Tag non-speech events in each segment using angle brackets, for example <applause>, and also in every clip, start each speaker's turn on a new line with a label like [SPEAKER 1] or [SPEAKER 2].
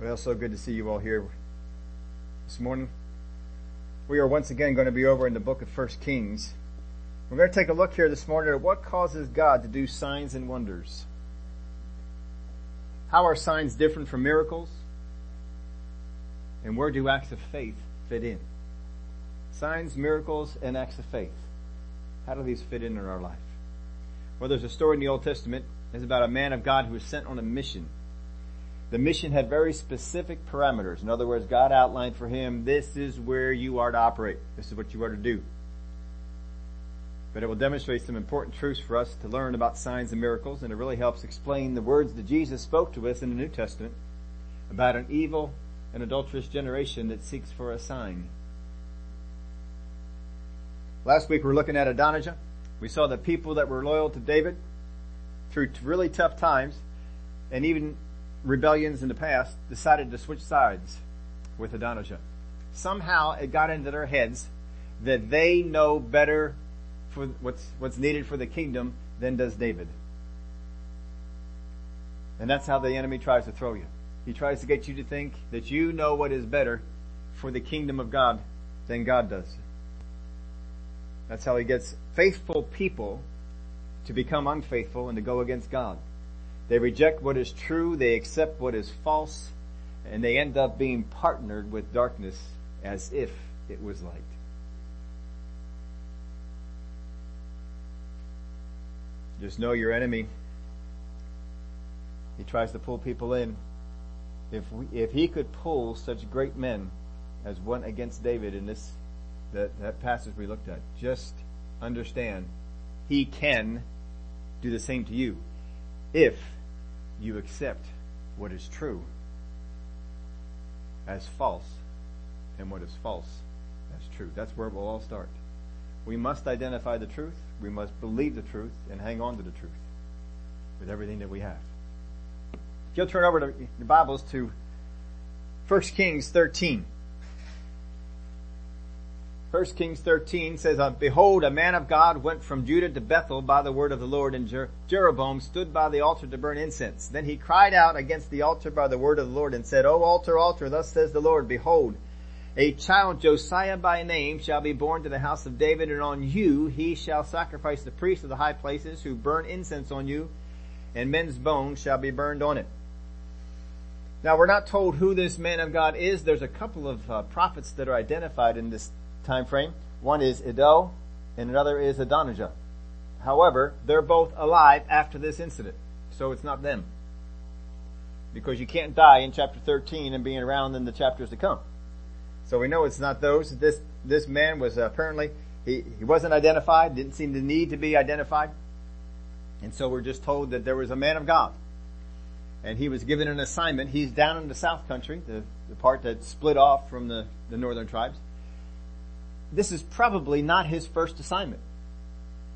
[SPEAKER 1] Well, so good to see you all here this morning. We are once again going to be over in the book of First Kings. We're going to take a look here this morning at what causes God to do signs and wonders. How are signs different from miracles? And where do acts of faith fit in? Signs, miracles, and acts of faith. How do these fit in our life? Well, there's a story in the Old Testament. It's about a man of God who was sent on a mission the mission had very specific parameters. In other words, God outlined for him, this is where you are to operate. This is what you are to do. But it will demonstrate some important truths for us to learn about signs and miracles, and it really helps explain the words that Jesus spoke to us in the New Testament about an evil and adulterous generation that seeks for a sign. Last week we were looking at Adonijah. We saw the people that were loyal to David through really tough times, and even rebellions in the past decided to switch sides with Adonijah. Somehow it got into their heads that they know better for what's, what's needed for the kingdom than does David. And that's how the enemy tries to throw you. He tries to get you to think that you know what is better for the kingdom of God than God does. That's how he gets faithful people to become unfaithful and to go against God. They reject what is true, they accept what is false, and they end up being partnered with darkness as if it was light. Just know your enemy. He tries to pull people in. If we, if he could pull such great men as one against David in this that, that passage we looked at, just understand he can do the same to you if you accept what is true as false and what is false as true. That's where we'll all start. We must identify the truth. We must believe the truth and hang on to the truth with everything that we have. If you'll turn over to your Bibles to 1 Kings 13. 1 Kings 13 says, uh, Behold, a man of God went from Judah to Bethel by the word of the Lord, and Jer- Jeroboam stood by the altar to burn incense. Then he cried out against the altar by the word of the Lord and said, O altar, altar, thus says the Lord, Behold, a child Josiah by name shall be born to the house of David, and on you he shall sacrifice the priests of the high places who burn incense on you, and men's bones shall be burned on it. Now we're not told who this man of God is. There's a couple of uh, prophets that are identified in this time frame. One is Iddo and another is Adonijah. However, they're both alive after this incident. So it's not them. Because you can't die in chapter 13 and being around in the chapters to come. So we know it's not those. This, this man was apparently, he, he wasn't identified, didn't seem to need to be identified. And so we're just told that there was a man of God. And he was given an assignment. He's down in the south country, the, the part that split off from the, the northern tribes this is probably not his first assignment.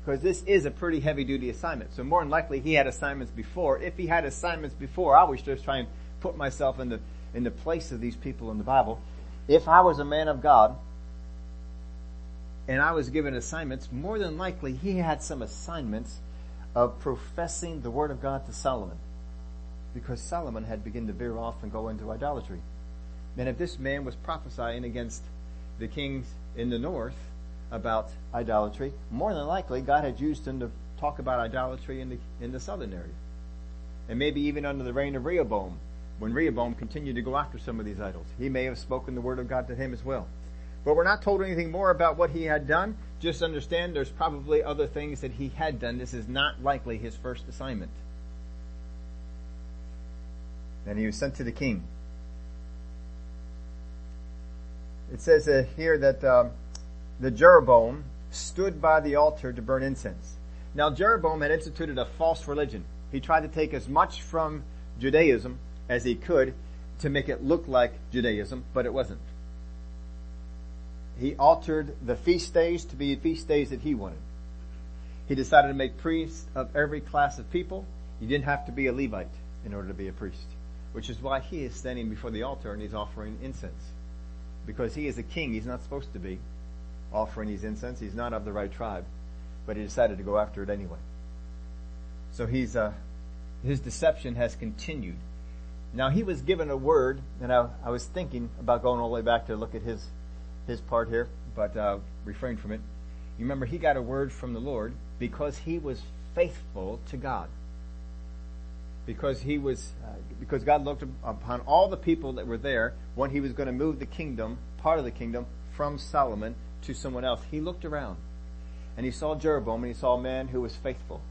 [SPEAKER 1] Because this is a pretty heavy duty assignment. So more than likely he had assignments before. If he had assignments before, I always just try and put myself in the, in the place of these people in the Bible. If I was a man of God, and I was given assignments, more than likely he had some assignments of professing the word of God to Solomon. Because Solomon had begun to veer off and go into idolatry. And if this man was prophesying against the kings in the north about idolatry, more than likely God had used him to talk about idolatry in the, in the southern area. And maybe even under the reign of Rehoboam, when Rehoboam continued to go after some of these idols. He may have spoken the word of God to him as well. But we're not told anything more about what he had done. Just understand there's probably other things that he had done. This is not likely his first assignment. And he was sent to the king. It says uh, here that um, the Jeroboam stood by the altar to burn incense. Now Jeroboam had instituted a false religion. He tried to take as much from Judaism as he could to make it look like Judaism, but it wasn't. He altered the feast days to be feast days that he wanted. He decided to make priests of every class of people. You didn't have to be a Levite in order to be a priest, which is why he is standing before the altar and he's offering incense because he is a king. He's not supposed to be offering these incense. He's not of the right tribe, but he decided to go after it anyway. So he's, uh, his deception has continued. Now he was given a word, and I, I, was thinking about going all the way back to look at his his part here, but uh, refrained from it. You remember he got a word from the Lord because he was faithful to God. Because he was, uh, because God looked upon all the people that were there when he was going to move the kingdom, part of the kingdom, from Solomon to someone else. He looked around and he saw Jeroboam and he saw a man who was faithful.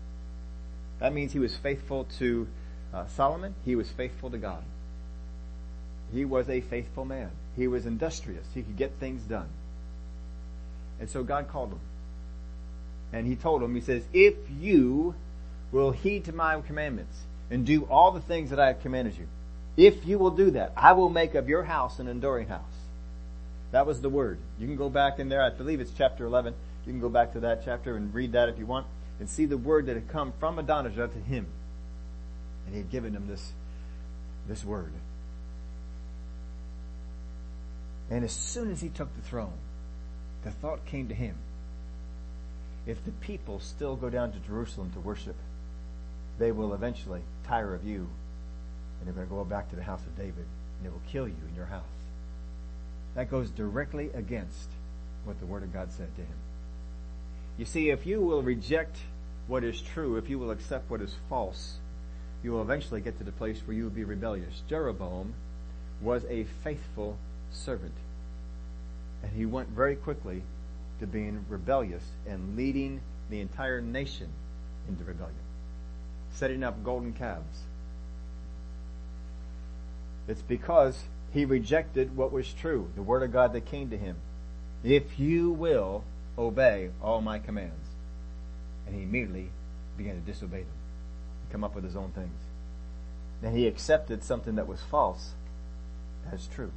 [SPEAKER 1] That means he was faithful to uh, Solomon. He was faithful to God. He was a faithful man. He was industrious. He could get things done. And so God called him. And he told him, he says, if you will heed to my commandments and do all the things that I have commanded you, if you will do that, I will make of your house an enduring house. That was the word. You can go back in there. I believe it's chapter 11. You can go back to that chapter and read that if you want and see the word that had come from Adonijah to him. And he had given him this, this word. And as soon as he took the throne, the thought came to him, if the people still go down to Jerusalem to worship, they will eventually tire of you and they're going to go back to the house of David and they will kill you in your house. That goes directly against what the Word of God said to him. You see, if you will reject what is true, if you will accept what is false, you will eventually get to the place where you will be rebellious. Jeroboam was a faithful servant. And he went very quickly to being rebellious and leading the entire nation into rebellion. Setting up golden calves. It's because he rejected what was true, the word of God that came to him. If you will obey all my commands. And he immediately began to disobey them, and come up with his own things. Then he accepted something that was false as true.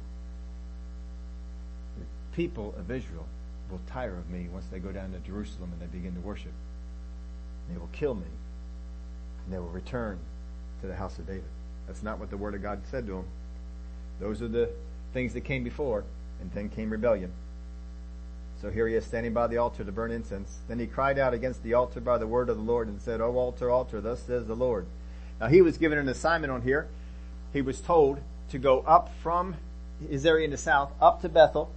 [SPEAKER 1] The people of Israel will tire of me once they go down to Jerusalem and they begin to worship. They will kill me, and they will return to the house of David. That's not what the Word of God said to them. Those are the things that came before, and then came rebellion. So here he is standing by the altar to burn incense. Then he cried out against the altar by the word of the Lord and said, O altar, altar, thus says the Lord. Now he was given an assignment on here. He was told to go up from his area in the south, up to Bethel.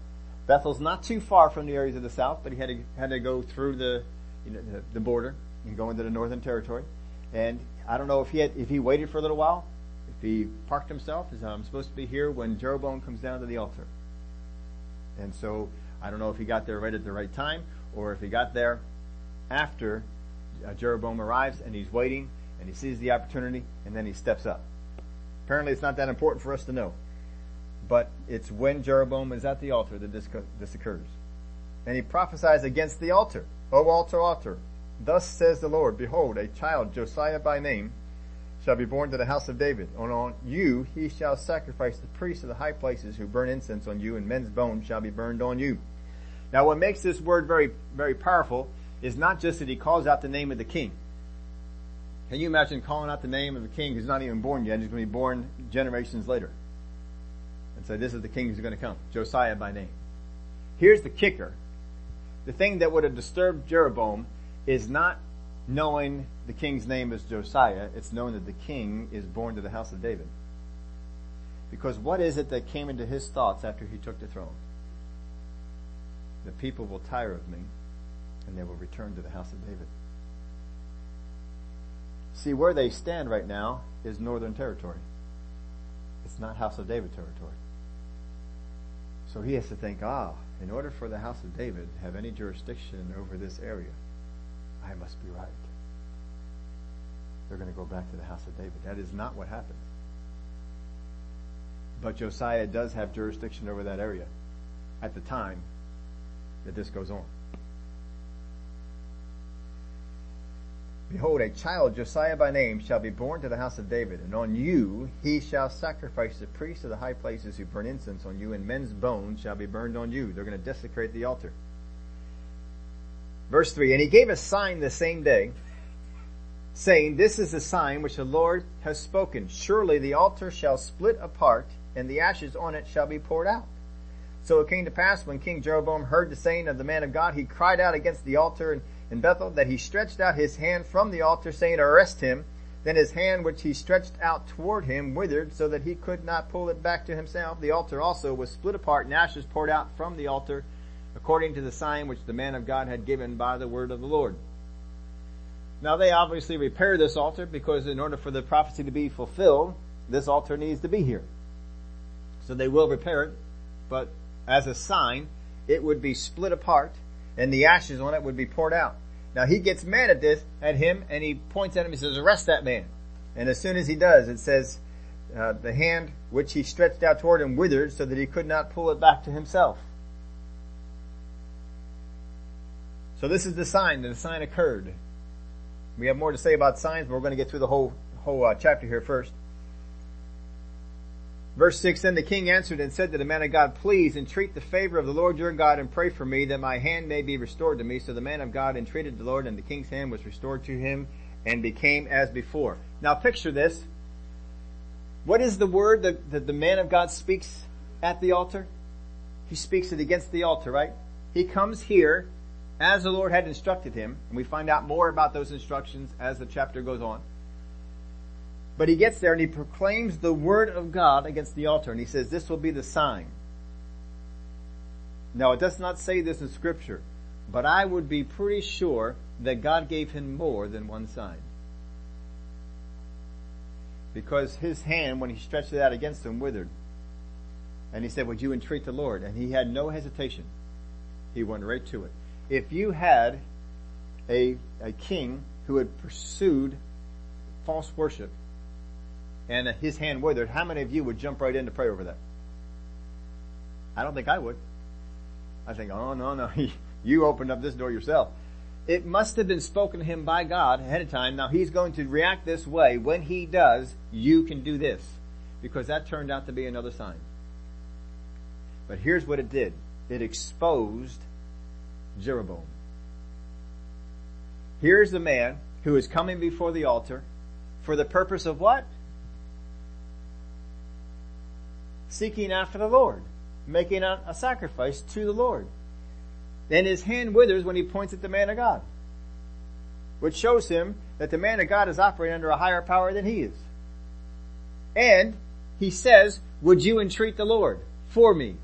[SPEAKER 1] Bethel's not too far from the areas of the south, but he had to, had to go through the, you know, the, the border and go into the northern territory. And I don't know if he had, if he waited for a little while, if he parked himself, I'm supposed to be here when Jeroboam comes down to the altar. And so I don't know if he got there right at the right time or if he got there after uh, Jeroboam arrives and he's waiting and he sees the opportunity and then he steps up. Apparently it's not that important for us to know. But it's when Jeroboam is at the altar that this, this occurs. And he prophesies against the altar. O altar, altar. Thus says the Lord, Behold, a child, Josiah by name, shall be born to the house of David. And on you he shall sacrifice the priests of the high places who burn incense on you, and men's bones shall be burned on you. Now what makes this word very, very powerful is not just that he calls out the name of the king. Can you imagine calling out the name of a king who's not even born yet? He's going to be born generations later. And say, this is the king who's going to come. Josiah by name. Here's the kicker. The thing that would have disturbed Jeroboam is not knowing the king's name is Josiah. It's knowing that the king is born to the house of David. Because what is it that came into his thoughts after he took the throne? The people will tire of me and they will return to the house of David. See, where they stand right now is northern territory. It's not house of David territory. So he has to think, ah, in order for the house of David to have any jurisdiction over this area, I must be right. They're going to go back to the house of David. That is not what happens. But Josiah does have jurisdiction over that area at the time that this goes on. Behold, a child, Josiah by name, shall be born to the house of David, and on you he shall sacrifice the priests of the high places who burn incense on you, and men's bones shall be burned on you. They're going to desecrate the altar. Verse 3, And he gave a sign the same day, saying, This is the sign which the Lord has spoken. Surely the altar shall split apart, and the ashes on it shall be poured out. So it came to pass when King Jeroboam heard the saying of the man of God, he cried out against the altar in, Bethel that he stretched out his hand from the altar saying, arrest him. Then his hand which he stretched out toward him withered so that he could not pull it back to himself. The altar also was split apart and ashes poured out from the altar according to the sign which the man of God had given by the word of the Lord. Now they obviously repair this altar because in order for the prophecy to be fulfilled, this altar needs to be here. So they will repair it, but as a sign, it would be split apart and the ashes on it would be poured out. Now he gets mad at this, at him, and he points at him and he says, arrest that man. And as soon as he does, it says, uh, the hand which he stretched out toward him withered so that he could not pull it back to himself. So this is the sign the sign occurred. We have more to say about signs, but we're going to get through the whole, whole uh, chapter here first. Verse 6, Then the king answered and said to the man of God, Please entreat the favor of the Lord your God and pray for me that my hand may be restored to me. So the man of God entreated the Lord and the king's hand was restored to him and became as before. Now picture this. What is the word that, that the man of God speaks at the altar? He speaks it against the altar, right? He comes here as the Lord had instructed him, and we find out more about those instructions as the chapter goes on. But he gets there and he proclaims the word of God against the altar and he says, this will be the sign. Now it does not say this in scripture, but I would be pretty sure that God gave him more than one sign. Because his hand, when he stretched it out against him, withered. And he said, would you entreat the Lord? And he had no hesitation. He went right to it. If you had a, a king who had pursued false worship, and his hand withered, how many of you would jump right in to pray over that? I don't think I would. I think, oh no, no, <laughs> you opened up this door yourself. It must have been spoken to him by God ahead of time. Now he's going to react this way. When he does, you can do this. Because that turned out to be another sign. But here's what it did. It exposed Jeroboam. Here's the man who is coming before the altar for the purpose of what? seeking after the Lord, making a, a sacrifice to the Lord. Then his hand withers when he points at the man of God, which shows him that the man of God is operating under a higher power than he is. And he says, would you entreat the Lord for me?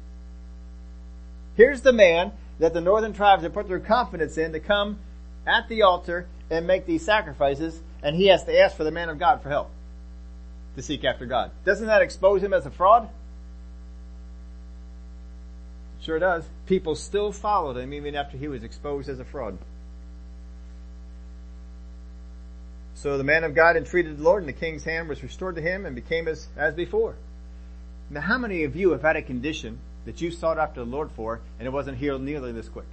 [SPEAKER 1] Here's the man that the northern tribes have put their confidence in to come at the altar and make these sacrifices, and he has to ask for the man of God for help to seek after God. Doesn't that expose him as a fraud? Sure does. People still followed him even after he was exposed as a fraud. So the man of God entreated the Lord and the king's hand was restored to him and became as, as before. Now how many of you have had a condition that you sought after the Lord for and it wasn't healed nearly this quick?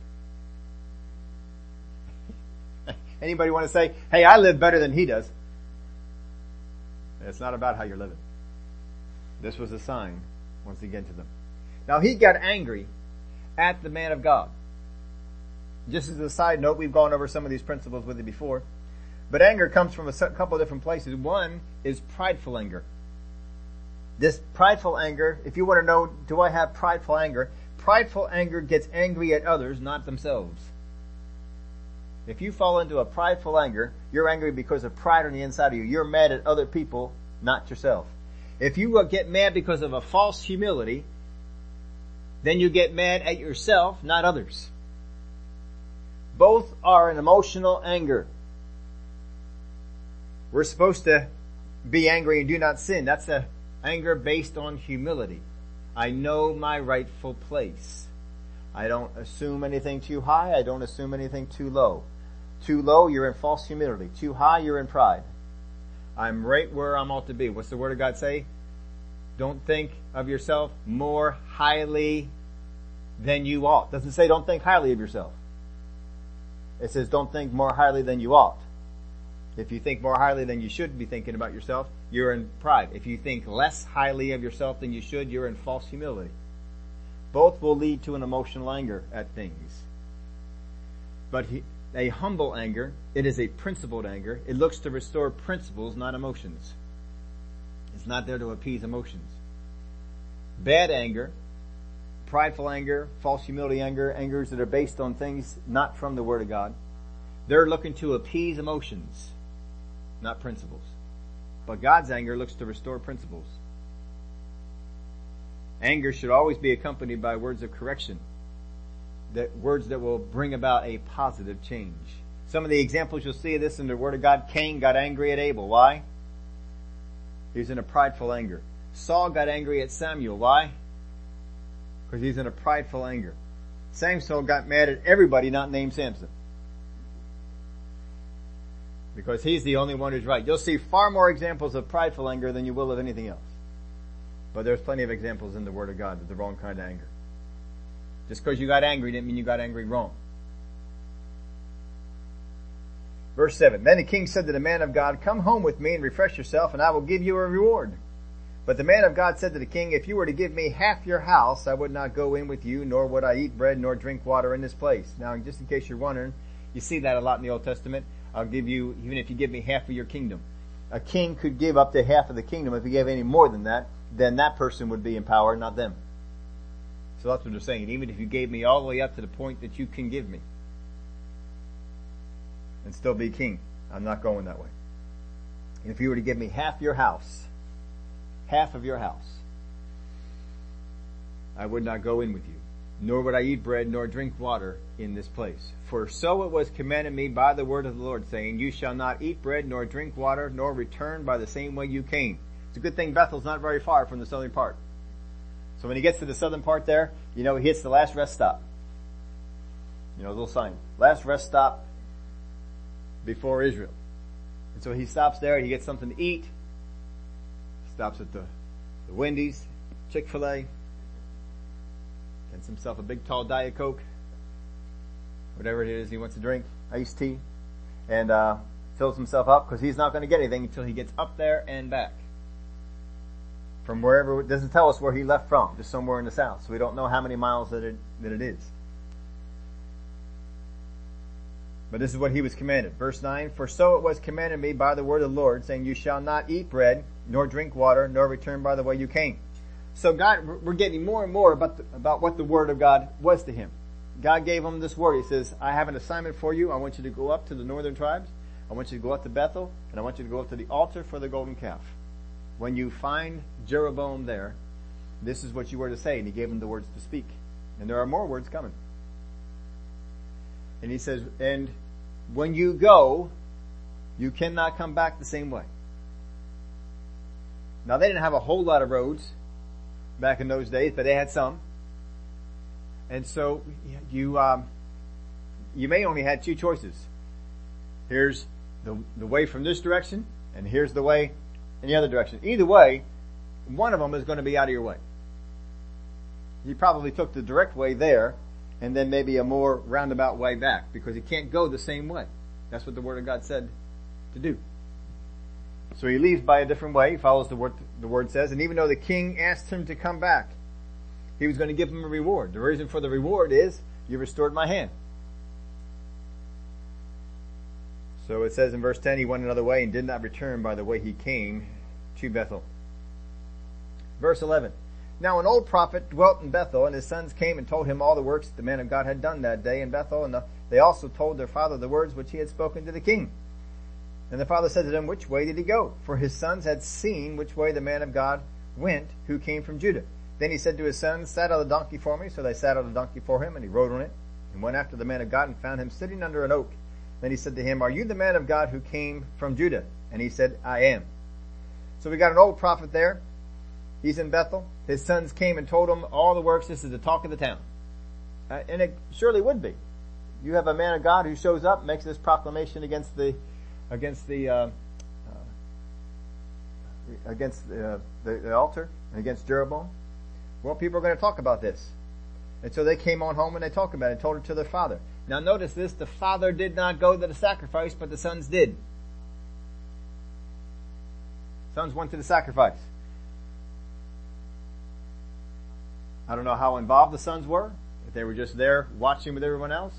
[SPEAKER 1] <laughs> Anybody want to say, hey, I live better than he does? It's not about how you're living. This was a sign once again to them. Now he got angry at the man of God. Just as a side note, we've gone over some of these principles with you before. But anger comes from a couple of different places. One is prideful anger. This prideful anger, if you want to know, do I have prideful anger? Prideful anger gets angry at others, not themselves. If you fall into a prideful anger, you're angry because of pride on the inside of you. You're mad at other people, not yourself. If you get mad because of a false humility, then you get mad at yourself, not others. Both are an emotional anger. We're supposed to be angry and do not sin. That's a anger based on humility. I know my rightful place. I don't assume anything too high. I don't assume anything too low. Too low, you're in false humility. Too high, you're in pride. I'm right where I'm ought to be. What's the word of God say? Don't think of yourself more highly than you ought. Doesn't say don't think highly of yourself. It says don't think more highly than you ought. If you think more highly than you should be thinking about yourself, you're in pride. If you think less highly of yourself than you should, you're in false humility. Both will lead to an emotional anger at things. But he, a humble anger, it is a principled anger. It looks to restore principles, not emotions. It's not there to appease emotions. Bad anger, prideful anger, false humility anger, angers that are based on things not from the Word of God. They're looking to appease emotions, not principles. But God's anger looks to restore principles. Anger should always be accompanied by words of correction. That words that will bring about a positive change. Some of the examples you'll see of this in the Word of God, Cain got angry at Abel. Why? He was in a prideful anger. Saul got angry at Samuel. Why? Because he's in a prideful anger. Samson got mad at everybody not named Samson. Because he's the only one who's right. You'll see far more examples of prideful anger than you will of anything else. But there's plenty of examples in the Word of God of the wrong kind of anger. Just because you got angry didn't mean you got angry wrong. Verse 7. Then the king said to the man of God, Come home with me and refresh yourself, and I will give you a reward. But the man of God said to the king, If you were to give me half your house, I would not go in with you, nor would I eat bread nor drink water in this place. Now, just in case you're wondering, you see that a lot in the Old Testament. I'll give you, even if you give me half of your kingdom. A king could give up to half of the kingdom. If he gave any more than that, then that person would be in power, not them. So that's what they're saying. Even if you gave me all the way up to the point that you can give me and still be king, I'm not going that way. And if you were to give me half your house, half of your house, I would not go in with you, nor would I eat bread nor drink water in this place. For so it was commanded me by the word of the Lord, saying, You shall not eat bread nor drink water, nor return by the same way you came. It's a good thing Bethel's not very far from the southern part. So when he gets to the southern part there, you know, he hits the last rest stop. You know, little sign. Last rest stop before Israel. And so he stops there, he gets something to eat, stops at the, the Wendy's, Chick-fil-A, gets himself a big tall Diet Coke, whatever it is he wants to drink, iced tea, and uh, fills himself up because he's not going to get anything until he gets up there and back. From wherever, it doesn't tell us where he left from, just somewhere in the south. So we don't know how many miles that it, that it is. But this is what he was commanded. Verse 9, For so it was commanded me by the word of the Lord, saying, You shall not eat bread, nor drink water, nor return by the way you came. So God, we're getting more and more about, the, about what the word of God was to him. God gave him this word. He says, I have an assignment for you. I want you to go up to the northern tribes. I want you to go up to Bethel, and I want you to go up to the altar for the golden calf. When you find Jeroboam there, this is what you were to say. And he gave him the words to speak. And there are more words coming. And he says, and when you go, you cannot come back the same way. Now they didn't have a whole lot of roads back in those days, but they had some. And so you, um, you may only had two choices. Here's the, the way from this direction, and here's the way in the other direction. Either way, one of them is going to be out of your way. You probably took the direct way there, and then maybe a more roundabout way back because he can't go the same way. That's what the Word of God said to do. So he leaves by a different way. He follows the word, the word says, and even though the king asked him to come back, he was going to give him a reward. The reason for the reward is, you restored my hand. So it says in verse 10, he went another way and did not return by the way he came to Bethel. Verse 11. Now an old prophet dwelt in Bethel, and his sons came and told him all the works that the man of God had done that day in Bethel, and the, they also told their father the words which he had spoken to the king. And the father said to them, Which way did he go? For his sons had seen which way the man of God went, who came from Judah. Then he said to his sons, Saddle the donkey for me. So they saddled a donkey for him, and he rode on it, and went after the man of God, and found him sitting under an oak. Then he said to him, Are you the man of God who came from Judah? And he said, I am. So we got an old prophet there. He's in Bethel. His sons came and told him all the works. This is the talk of the town. Uh, and it surely would be. You have a man of God who shows up, makes this proclamation against the, against the, uh, uh, against the, the, the altar, and against Jeroboam. Well, people are going to talk about this. And so they came on home and they talked about it and told it to their father. Now notice this, the father did not go to the sacrifice, but the sons did. Sons went to the sacrifice. I don't know how involved the sons were, if they were just there watching with everyone else.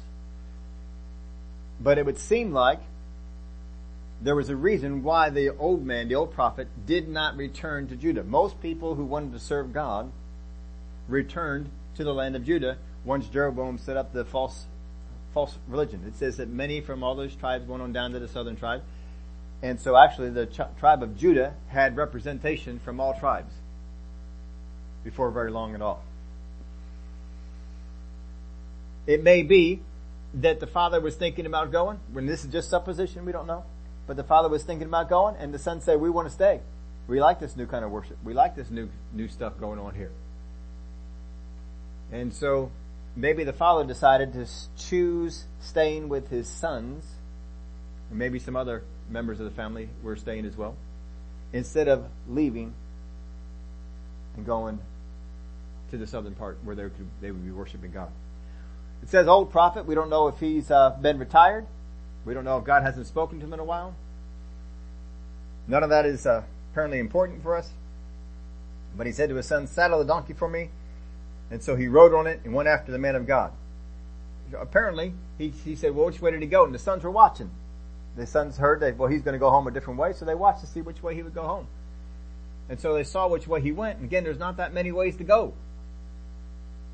[SPEAKER 1] But it would seem like there was a reason why the old man, the old prophet, did not return to Judah. Most people who wanted to serve God returned to the land of Judah once Jeroboam set up the false, false religion. It says that many from all those tribes went on down to the southern tribe. And so actually the ch- tribe of Judah had representation from all tribes before very long at all. It may be that the father was thinking about going, when this is just supposition, we don't know. But the father was thinking about going and the son said, we want to stay. We like this new kind of worship. We like this new, new stuff going on here. And so maybe the father decided to choose staying with his sons, or maybe some other members of the family were staying as well, instead of leaving and going to the southern part where they, could, they would be worshiping God. It says old prophet. We don't know if he's uh, been retired. We don't know if God hasn't spoken to him in a while. None of that is uh, apparently important for us. But he said to his son, saddle the donkey for me. And so he rode on it and went after the man of God. Apparently, he, he said, well, which way did he go? And the sons were watching. The sons heard that, well, he's going to go home a different way. So they watched to see which way he would go home. And so they saw which way he went. And again, there's not that many ways to go.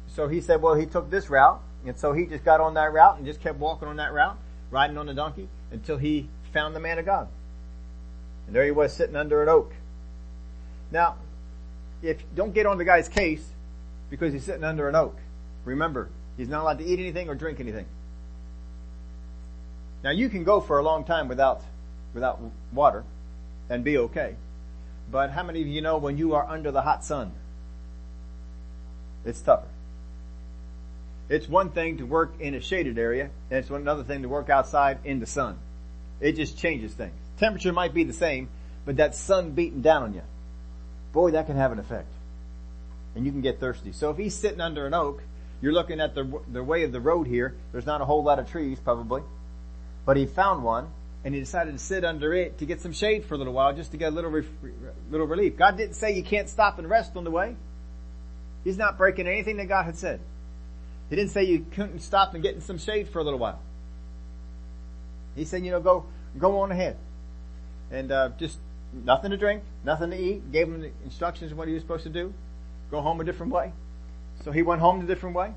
[SPEAKER 1] So he said, well, he took this route. And so he just got on that route and just kept walking on that route, riding on the donkey until he found the man of God. And there he was sitting under an oak. Now, if don't get on the guy's case because he's sitting under an oak. Remember, he's not allowed to eat anything or drink anything. Now you can go for a long time without without water and be okay. But how many of you know when you are under the hot sun? It's tougher. It's one thing to work in a shaded area, and it's another thing to work outside in the sun. It just changes things. Temperature might be the same, but that sun beating down on you, boy, that can have an effect. And you can get thirsty. So if he's sitting under an oak, you're looking at the, the way of the road here. There's not a whole lot of trees, probably. But he found one, and he decided to sit under it to get some shade for a little while, just to get a little, little relief. God didn't say you can't stop and rest on the way. He's not breaking anything that God had said. He didn't say you couldn't stop and get in some shade for a little while. He said, you know, go, go on ahead. And, uh, just nothing to drink, nothing to eat. Gave him the instructions of what he was supposed to do. Go home a different way. So he went home a different way.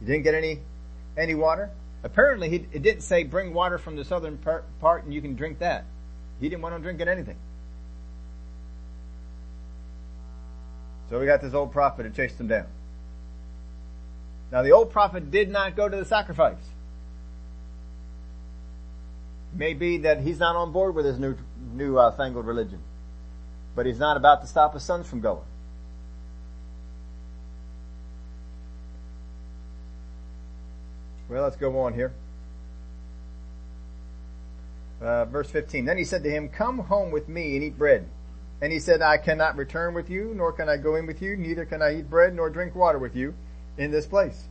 [SPEAKER 1] He didn't get any, any water. Apparently he, it didn't say bring water from the southern part, part and you can drink that. He didn't want to drink anything. So we got this old prophet who chased him down. Now the old prophet did not go to the sacrifice. Maybe that he's not on board with his new, new uh, fangled religion. But he's not about to stop his sons from going. Well, let's go on here. Uh, verse 15. Then he said to him, Come home with me and eat bread. And he said, I cannot return with you, nor can I go in with you, neither can I eat bread nor drink water with you in this place.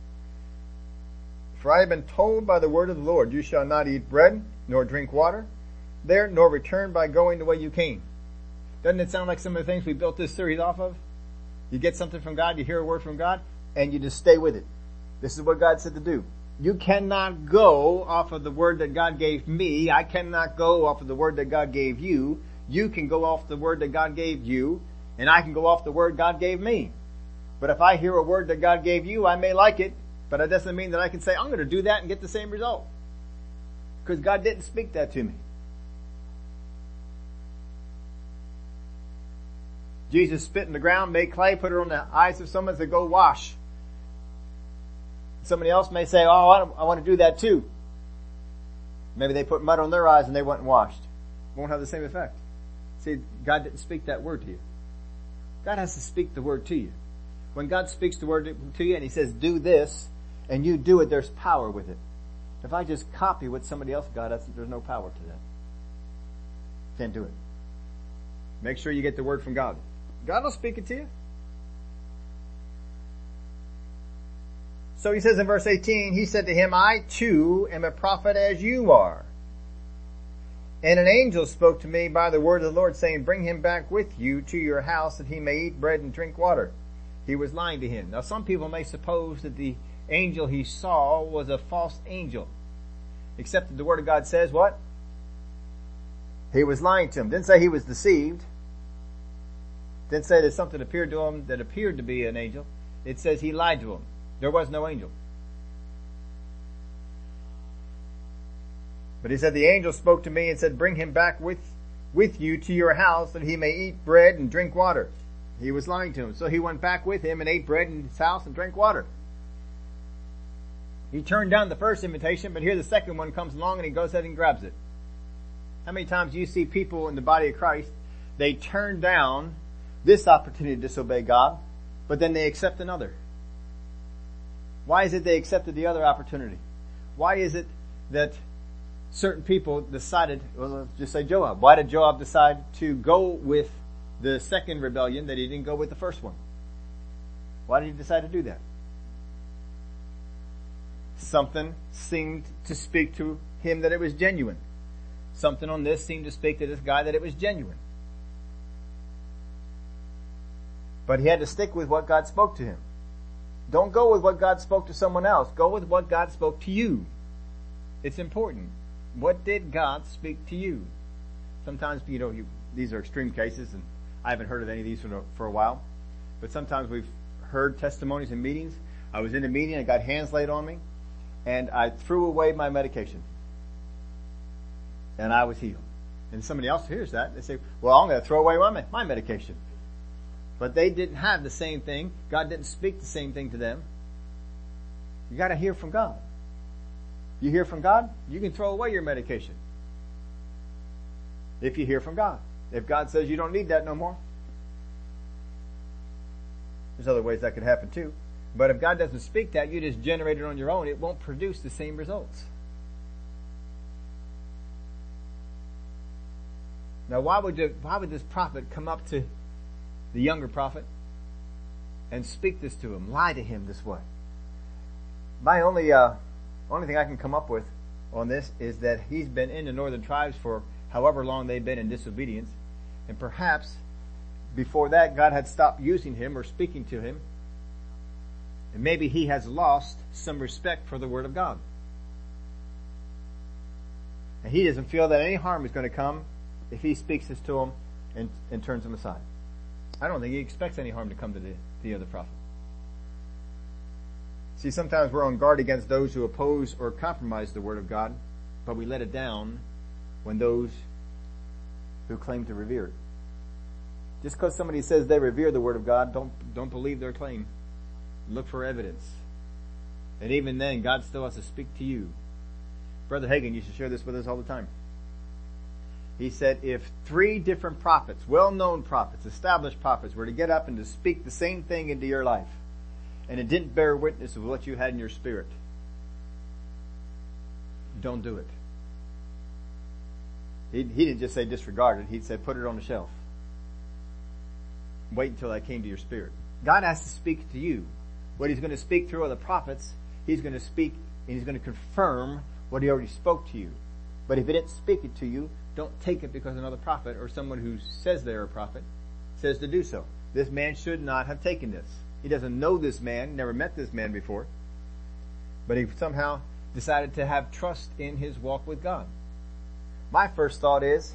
[SPEAKER 1] For I have been told by the word of the Lord, you shall not eat bread, nor drink water there, nor return by going the way you came. Doesn't it sound like some of the things we built this series off of? You get something from God, you hear a word from God, and you just stay with it. This is what God said to do. You cannot go off of the word that God gave me. I cannot go off of the word that God gave you. You can go off the word that God gave you, and I can go off the word God gave me. But if I hear a word that God gave you, I may like it, but it doesn't mean that I can say, I'm going to do that and get the same result. Because God didn't speak that to me. Jesus spit in the ground, made clay, put it on the eyes of someone, said, go wash. Somebody else may say, oh, I want to do that too. Maybe they put mud on their eyes and they went and washed. Won't have the same effect. See, God didn't speak that word to you. God has to speak the word to you. When God speaks the word to you and He says, do this, and you do it, there's power with it. If I just copy what somebody else got, there's no power to that. Can't do it. Make sure you get the word from God. God will speak it to you. So he says in verse 18, he said to him, I too am a prophet as you are. And an angel spoke to me by the word of the Lord saying, bring him back with you to your house that he may eat bread and drink water he was lying to him. Now some people may suppose that the angel he saw was a false angel. Except that the word of God says what? He was lying to him. Didn't say he was deceived. Didn't say that something appeared to him that appeared to be an angel. It says he lied to him. There was no angel. But he said, the angel spoke to me and said, bring him back with, with you to your house that he may eat bread and drink water. He was lying to him. So he went back with him and ate bread in his house and drank water. He turned down the first invitation, but here the second one comes along and he goes ahead and grabs it. How many times do you see people in the body of Christ, they turn down this opportunity to disobey God, but then they accept another? Why is it they accepted the other opportunity? Why is it that certain people decided, well, let's just say Joab. Why did Joab decide to go with the second rebellion that he didn't go with the first one? Why did he decide to do that? Something seemed to speak to him that it was genuine. Something on this seemed to speak to this guy that it was genuine. But he had to stick with what God spoke to him. Don't go with what God spoke to someone else. Go with what God spoke to you. It's important. What did God speak to you? Sometimes, you know, you, these are extreme cases and I haven't heard of any of these for, for a while. But sometimes we've heard testimonies in meetings. I was in a meeting, I got hands laid on me, and I threw away my medication. And I was healed. And somebody else hears that, they say, well, I'm going to throw away my, my medication. But they didn't have the same thing. God didn't speak the same thing to them. You gotta hear from God. You hear from God, you can throw away your medication. If you hear from God. If God says you don't need that no more. There's other ways that could happen too. But if God doesn't speak that, you just generate it on your own, it won't produce the same results. Now why would, the, why would this prophet come up to the younger prophet, and speak this to him, lie to him this way. My only, uh, only thing I can come up with on this is that he's been in the northern tribes for however long they've been in disobedience, and perhaps before that God had stopped using him or speaking to him, and maybe he has lost some respect for the Word of God. And he doesn't feel that any harm is going to come if he speaks this to him and, and turns him aside. I don't think he expects any harm to come to the, the other prophet. See, sometimes we're on guard against those who oppose or compromise the word of God, but we let it down when those who claim to revere it. Just because somebody says they revere the word of God, don't, don't believe their claim. Look for evidence. And even then, God still has to speak to you. Brother Hagin used to share this with us all the time. He said if three different prophets, well-known prophets, established prophets were to get up and to speak the same thing into your life, and it didn't bear witness of what you had in your spirit, don't do it. He, he didn't just say disregard it, he said put it on the shelf. Wait until that came to your spirit. God has to speak to you. What he's going to speak through other prophets, he's going to speak and he's going to confirm what he already spoke to you. But if he didn't speak it to you, don't take it because another prophet or someone who says they're a prophet says to do so. This man should not have taken this. He doesn't know this man, never met this man before, but he somehow decided to have trust in his walk with God. My first thought is,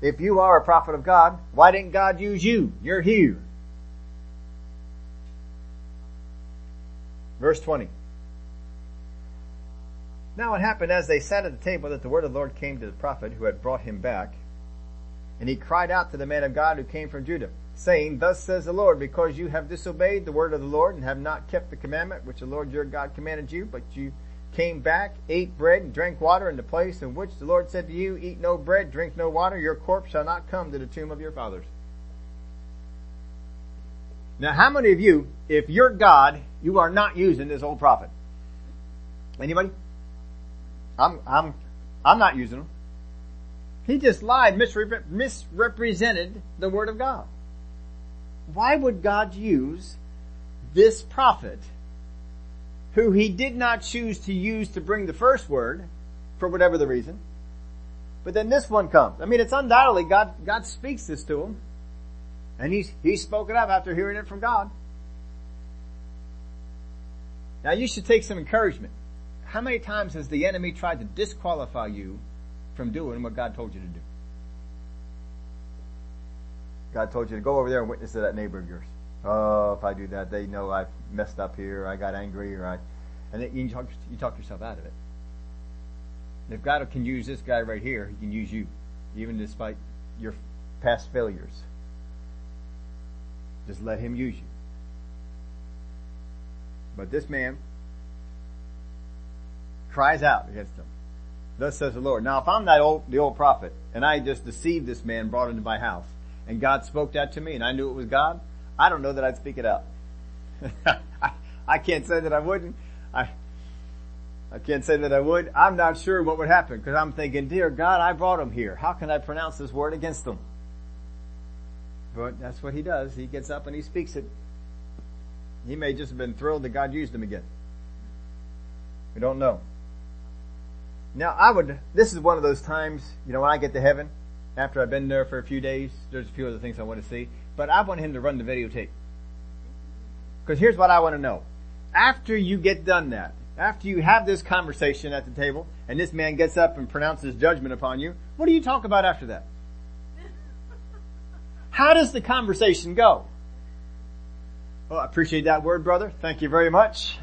[SPEAKER 1] if you are a prophet of God, why didn't God use you? You're here. Verse 20. Now it happened as they sat at the table that the word of the Lord came to the prophet who had brought him back. And he cried out to the man of God who came from Judah, saying, Thus says the Lord, because you have disobeyed the word of the Lord and have not kept the commandment which the Lord your God commanded you, but you came back, ate bread, and drank water in the place in which the Lord said to you, Eat no bread, drink no water, your corpse shall not come to the tomb of your fathers. Now how many of you, if you're God, you are not using this old prophet? Anybody? I'm, I'm, I'm not using him. He just lied, misrep- misrepresented the word of God. Why would God use this prophet who he did not choose to use to bring the first word for whatever the reason? But then this one comes. I mean, it's undoubtedly God, God speaks this to him. And he's, he's spoken up after hearing it from God. Now you should take some encouragement. How many times has the enemy tried to disqualify you from doing what God told you to do? God told you to go over there and witness to that neighbor of yours. Oh, if I do that, they know I've messed up here, I got angry, or I, and then you talk, you talk yourself out of it. If God can use this guy right here, he can use you, even despite your past failures. Just let him use you. But this man cries out against him. Thus says the Lord. Now if I'm that old, the old prophet, and I just deceived this man, brought into my house, and God spoke that to me, and I knew it was God, I don't know that I'd speak it out. <laughs> I, I can't say that I wouldn't. I, I can't say that I would. I'm not sure what would happen because I'm thinking, dear God, I brought him here. How can I pronounce this word against them? But that's what he does. He gets up and he speaks it. He may just have been thrilled that God used him again. We don't know. Now I would, this is one of those times, you know, when I get to heaven, after I've been there for a few days, there's a few other things I want to see, but I want him to run the videotape. Because here's what I want to know. After you get done that, after you have this conversation at the table, and this man gets up and pronounces judgment upon you, what do you talk about after that? How does the conversation go? Well, I appreciate that word, brother. Thank you very much.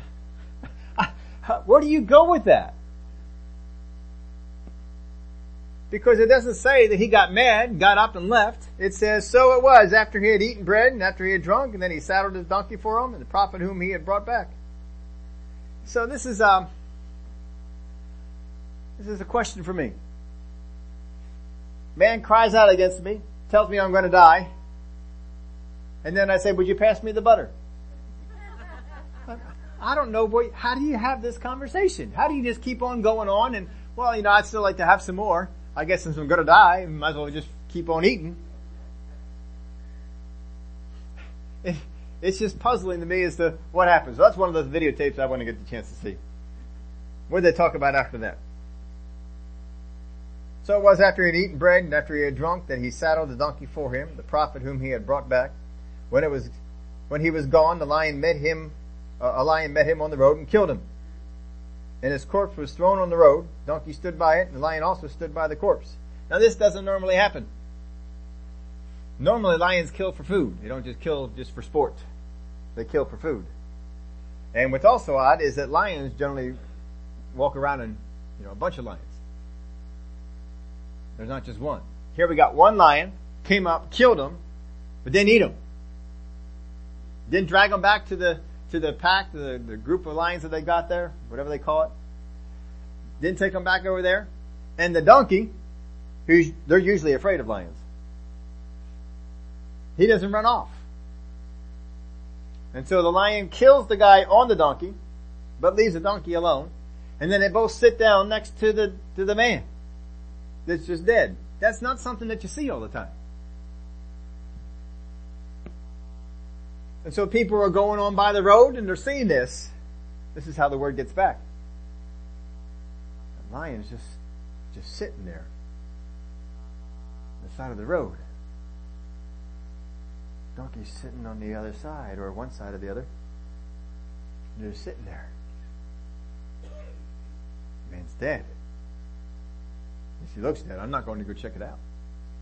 [SPEAKER 1] <laughs> Where do you go with that? Because it doesn't say that he got mad, got up and left. It says, so it was after he had eaten bread and after he had drunk and then he saddled his donkey for him and the prophet whom he had brought back. So this is, um, this is a question for me. Man cries out against me, tells me I'm going to die. And then I say, would you pass me the butter? I don't know, boy, how do you have this conversation? How do you just keep on going on and, well, you know, I'd still like to have some more. I guess since I'm gonna die, might as well just keep on eating. It, it's just puzzling to me as to what happens. That's one of those videotapes I want to get the chance to see. What did they talk about after that? So it was after he had eaten bread and after he had drunk that he saddled the donkey for him, the prophet whom he had brought back. When it was, when he was gone, the lion met him, uh, a lion met him on the road and killed him. And his corpse was thrown on the road. Donkey stood by it, and the lion also stood by the corpse. Now this doesn't normally happen. Normally lions kill for food. They don't just kill just for sport. They kill for food. And what's also odd is that lions generally walk around in, you know, a bunch of lions. There's not just one. Here we got one lion, came up, killed him, but didn't eat him. Didn't drag him back to the, to the pack, the, the group of lions that they got there, whatever they call it. Didn't take them back over there. And the donkey, who's, they're usually afraid of lions. He doesn't run off. And so the lion kills the guy on the donkey, but leaves the donkey alone. And then they both sit down next to the, to the man that's just dead. That's not something that you see all the time. And so people are going on by the road and they're seeing this. This is how the word gets back. The lion's just, just sitting there on the side of the road. Donkey's sitting on the other side or one side of the other. They're sitting there. man's dead. If he looks dead, I'm not going to go check it out.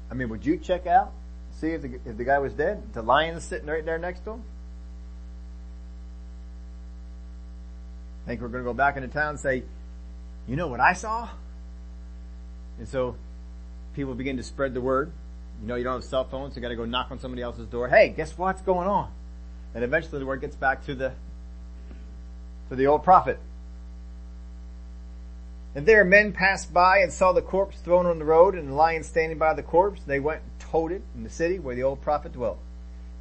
[SPEAKER 1] I mean, would you check out? See if the, if the guy was dead? The lion's sitting right there next to him? Think we're going to go back into town and say, you know what I saw? And so people begin to spread the word. You know, you don't have cell phones, so you gotta go knock on somebody else's door. Hey, guess what's going on? And eventually the word gets back to the, to the old prophet. And there men passed by and saw the corpse thrown on the road and the lion standing by the corpse. They went and told it in the city where the old prophet dwelt.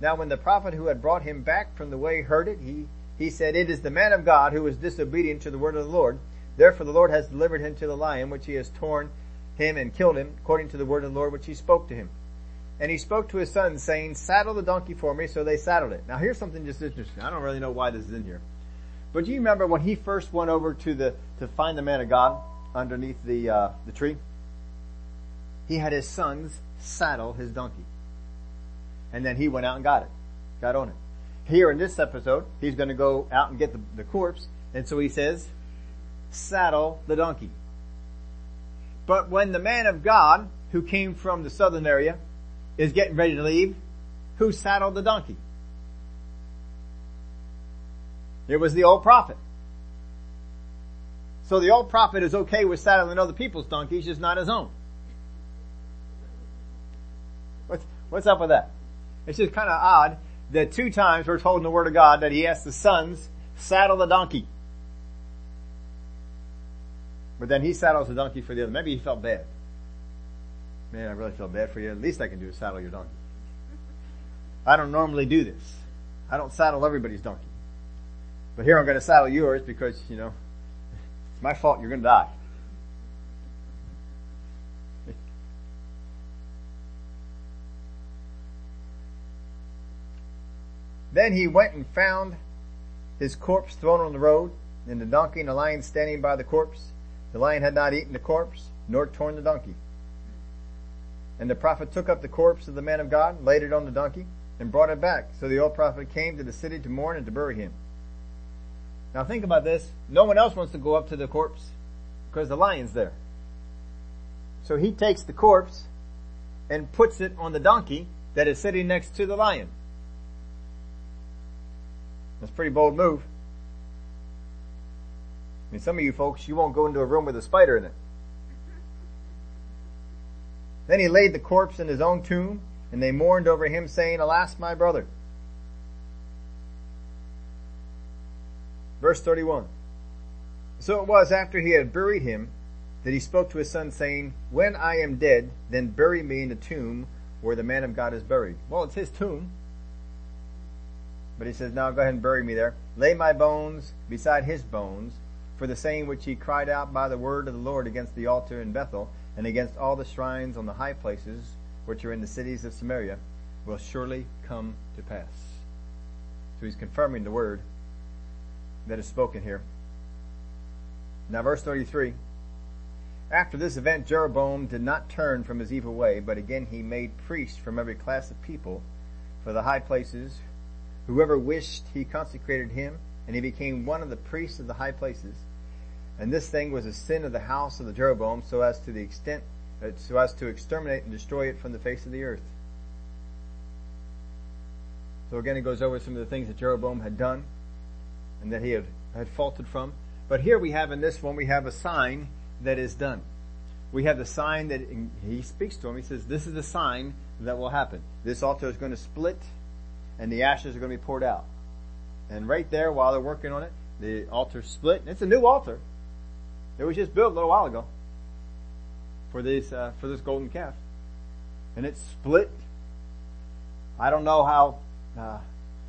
[SPEAKER 1] Now when the prophet who had brought him back from the way heard it, he he said, It is the man of God who was disobedient to the word of the Lord. Therefore the Lord has delivered him to the lion, which he has torn him and killed him, according to the word of the Lord which he spoke to him. And he spoke to his sons, saying, Saddle the donkey for me. So they saddled it. Now here's something just interesting. I don't really know why this is in here. But do you remember when he first went over to the, to find the man of God underneath the, uh, the tree? He had his sons saddle his donkey. And then he went out and got it. Got on it. Here in this episode, he's going to go out and get the, the corpse, and so he says, saddle the donkey. But when the man of God, who came from the southern area, is getting ready to leave, who saddled the donkey? It was the old prophet. So the old prophet is okay with saddling other people's donkeys, just not his own. What's, what's up with that? It's just kind of odd that two times we're told in the Word of God that he asked the sons, saddle the donkey. But then he saddles the donkey for the other. Maybe he felt bad. Man, I really feel bad for you. At least I can do is saddle your donkey. I don't normally do this. I don't saddle everybody's donkey. But here I'm going to saddle yours because, you know, it's my fault you're going to die. Then he went and found his corpse thrown on the road, and the donkey and the lion standing by the corpse. The lion had not eaten the corpse, nor torn the donkey. And the prophet took up the corpse of the man of God, laid it on the donkey, and brought it back. So the old prophet came to the city to mourn and to bury him. Now think about this. No one else wants to go up to the corpse because the lion's there. So he takes the corpse and puts it on the donkey that is sitting next to the lion. That's a pretty bold move. I mean, some of you folks, you won't go into a room with a spider in it. Then he laid the corpse in his own tomb, and they mourned over him, saying, Alas, my brother. Verse 31. So it was after he had buried him that he spoke to his son, saying, When I am dead, then bury me in the tomb where the man of God is buried. Well, it's his tomb. But he says, Now go ahead and bury me there. Lay my bones beside his bones, for the saying which he cried out by the word of the Lord against the altar in Bethel, and against all the shrines on the high places which are in the cities of Samaria, will surely come to pass. So he's confirming the word that is spoken here. Now verse 33. After this event, Jeroboam did not turn from his evil way, but again he made priests from every class of people for the high places Whoever wished, he consecrated him, and he became one of the priests of the high places. And this thing was a sin of the house of the Jeroboam, so as to the extent, uh, so as to exterminate and destroy it from the face of the earth. So again, it goes over some of the things that Jeroboam had done, and that he had, had faulted from. But here we have in this one, we have a sign that is done. We have the sign that he speaks to him. He says, this is the sign that will happen. This altar is going to split and the ashes are going to be poured out. And right there, while they're working on it, the altar split. It's a new altar. It was just built a little while ago for this uh, for this golden calf, and it split. I don't know how uh,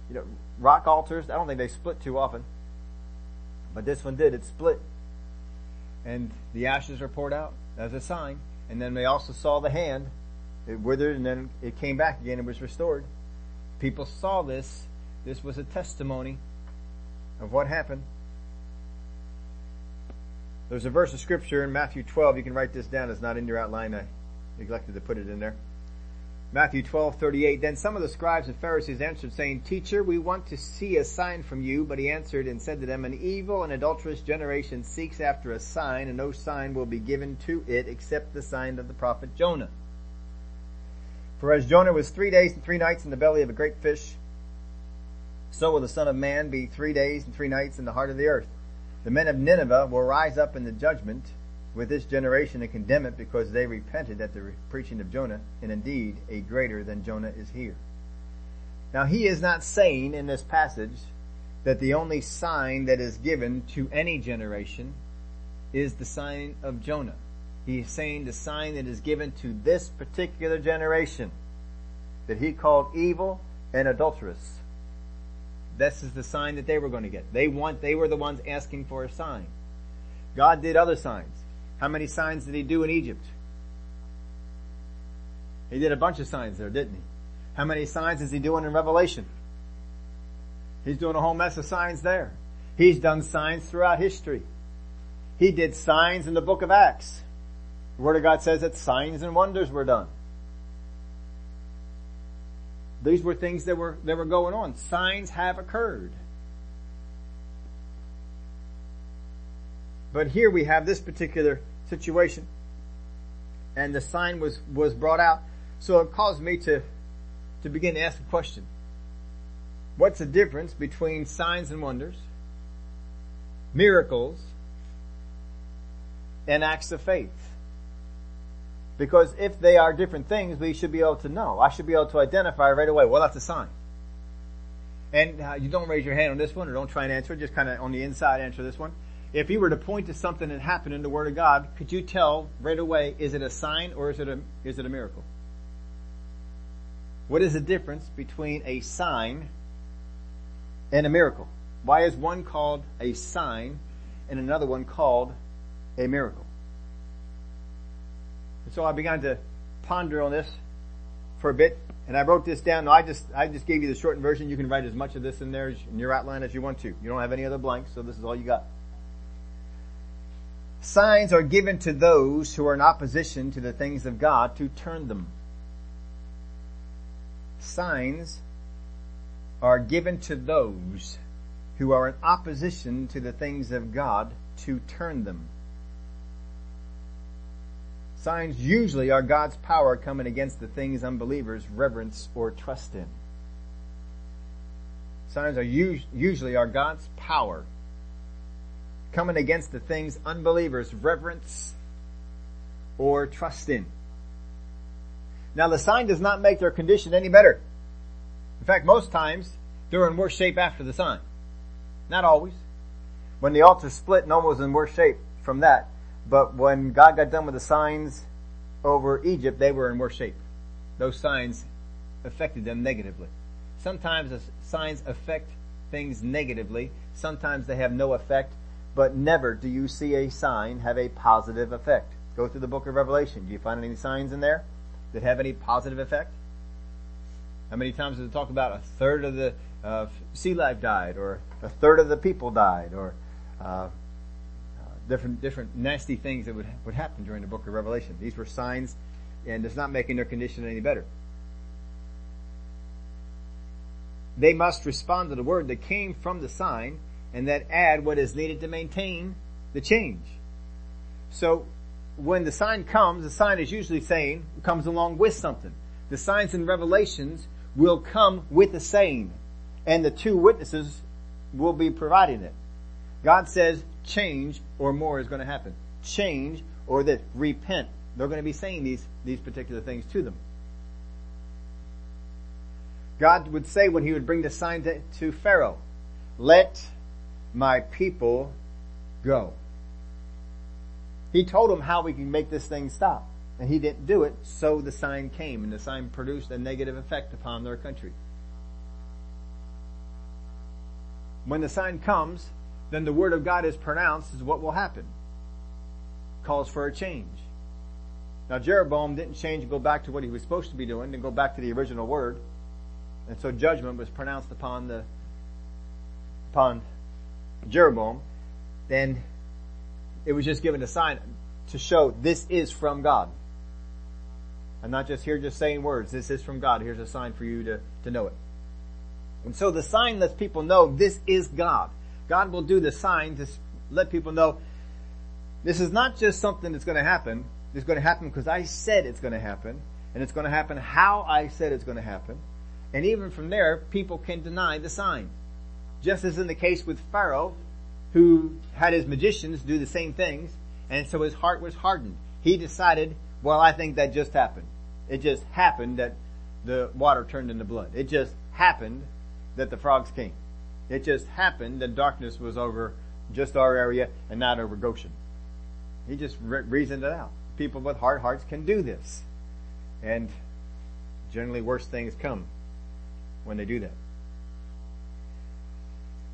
[SPEAKER 1] you know rock altars. I don't think they split too often, but this one did. It split, and the ashes are poured out as a sign. And then they also saw the hand. It withered, and then it came back again. It was restored people saw this. This was a testimony of what happened. There's a verse of scripture in Matthew 12. You can write this down. It's not in your outline. I neglected to put it in there. Matthew 12, 38. Then some of the scribes and Pharisees answered saying, Teacher, we want to see a sign from you. But he answered and said to them, An evil and adulterous generation seeks after a sign, and no sign will be given to it except the sign of the prophet Jonah. For as Jonah was three days and three nights in the belly of a great fish, so will the Son of Man be three days and three nights in the heart of the earth. The men of Nineveh will rise up in the judgment with this generation and condemn it because they repented at the preaching of Jonah, and indeed a greater than Jonah is here. Now he is not saying in this passage that the only sign that is given to any generation is the sign of Jonah. He's saying the sign that is given to this particular generation that he called evil and adulterous. This is the sign that they were going to get. They want, they were the ones asking for a sign. God did other signs. How many signs did he do in Egypt? He did a bunch of signs there, didn't he? How many signs is he doing in Revelation? He's doing a whole mess of signs there. He's done signs throughout history. He did signs in the book of Acts. The Word of God says that signs and wonders were done. These were things that were, that were going on. Signs have occurred. But here we have this particular situation. And the sign was, was brought out. So it caused me to, to begin to ask a question. What's the difference between signs and wonders, miracles, and acts of faith. Because if they are different things, we should be able to know. I should be able to identify right away. Well, that's a sign. And uh, you don't raise your hand on this one or don't try and answer it. Just kind of on the inside answer this one. If you were to point to something that happened in the Word of God, could you tell right away, is it a sign or is it a, is it a miracle? What is the difference between a sign and a miracle? Why is one called a sign and another one called a miracle? And so I began to ponder on this for a bit, and I wrote this down. I just I just gave you the shortened version. You can write as much of this in there in your outline as you want to. You don't have any other blanks, so this is all you got. Signs are given to those who are in opposition to the things of God to turn them. Signs are given to those who are in opposition to the things of God to turn them. Signs usually are God's power coming against the things unbelievers reverence or trust in. Signs are usually are God's power coming against the things unbelievers reverence or trust in. Now the sign does not make their condition any better. In fact, most times they're in worse shape after the sign. Not always. When the altar split, no one was in worse shape from that. But when God got done with the signs over Egypt, they were in worse shape. Those signs affected them negatively. Sometimes the signs affect things negatively. Sometimes they have no effect but never do you see a sign have a positive effect. Go through the book of Revelation. Do you find any signs in there that have any positive effect? How many times does it talk about a third of the uh, sea life died, or a third of the people died, or uh, different different nasty things that would would happen during the book of Revelation? These were signs, and it's not making their condition any better. They must respond to the word that came from the sign and that add what is needed to maintain the change. So when the sign comes, the sign is usually saying, comes along with something. The signs and revelations will come with the saying, and the two witnesses will be providing it. God says change or more is going to happen. Change or that repent. They're going to be saying these, these particular things to them. God would say when he would bring the sign to, to Pharaoh, let my people go. He told him how we can make this thing stop. And he didn't do it, so the sign came, and the sign produced a negative effect upon their country. When the sign comes, then the word of God is pronounced is what will happen. Calls for a change. Now Jeroboam didn't change and go back to what he was supposed to be doing and go back to the original word. And so judgment was pronounced upon the upon Jeroboam, then it was just given a sign to show this is from God. I'm not just here just saying words. This is from God. Here's a sign for you to, to know it. And so the sign lets people know this is God. God will do the sign to let people know this is not just something that's going to happen. It's going to happen because I said it's going to happen. And it's going to happen how I said it's going to happen. And even from there, people can deny the sign. Just as in the case with Pharaoh, who had his magicians do the same things, and so his heart was hardened. He decided, well, I think that just happened. It just happened that the water turned into blood. It just happened that the frogs came. It just happened that darkness was over just our area and not over Goshen. He just re- reasoned it out. People with hard hearts can do this. And generally worse things come when they do that.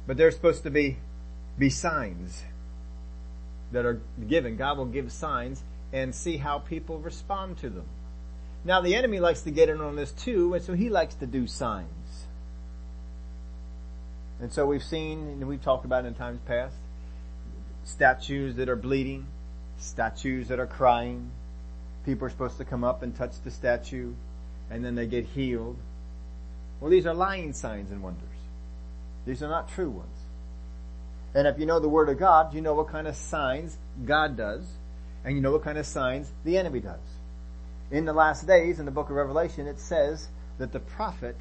[SPEAKER 1] But there's supposed to be, be signs that are given. God will give signs and see how people respond to them. Now the enemy likes to get in on this too, and so he likes to do signs. And so we've seen, and we've talked about in times past, statues that are bleeding, statues that are crying. People are supposed to come up and touch the statue, and then they get healed. Well, these are lying signs and wonders. These are not true ones. And if you know the Word of God, you know what kind of signs God does, and you know what kind of signs the enemy does. In the last days, in the book of Revelation, it says that the prophet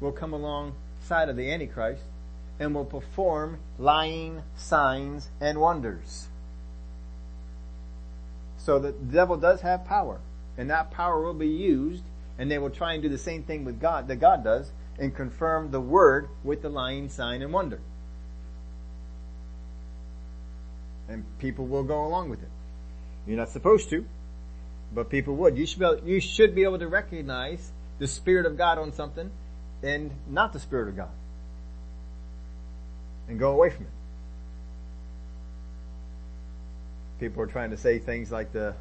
[SPEAKER 1] will come alongside of the Antichrist and will perform lying signs and wonders. So the devil does have power, and that power will be used, and they will try and do the same thing with God that God does, and confirm the word with the lying sign and wonder. And people will go along with it. You're not supposed to, but people would. You should be able, you should be able to recognize the Spirit of God on something and not the Spirit of God. And go away from it. People are trying to say things like the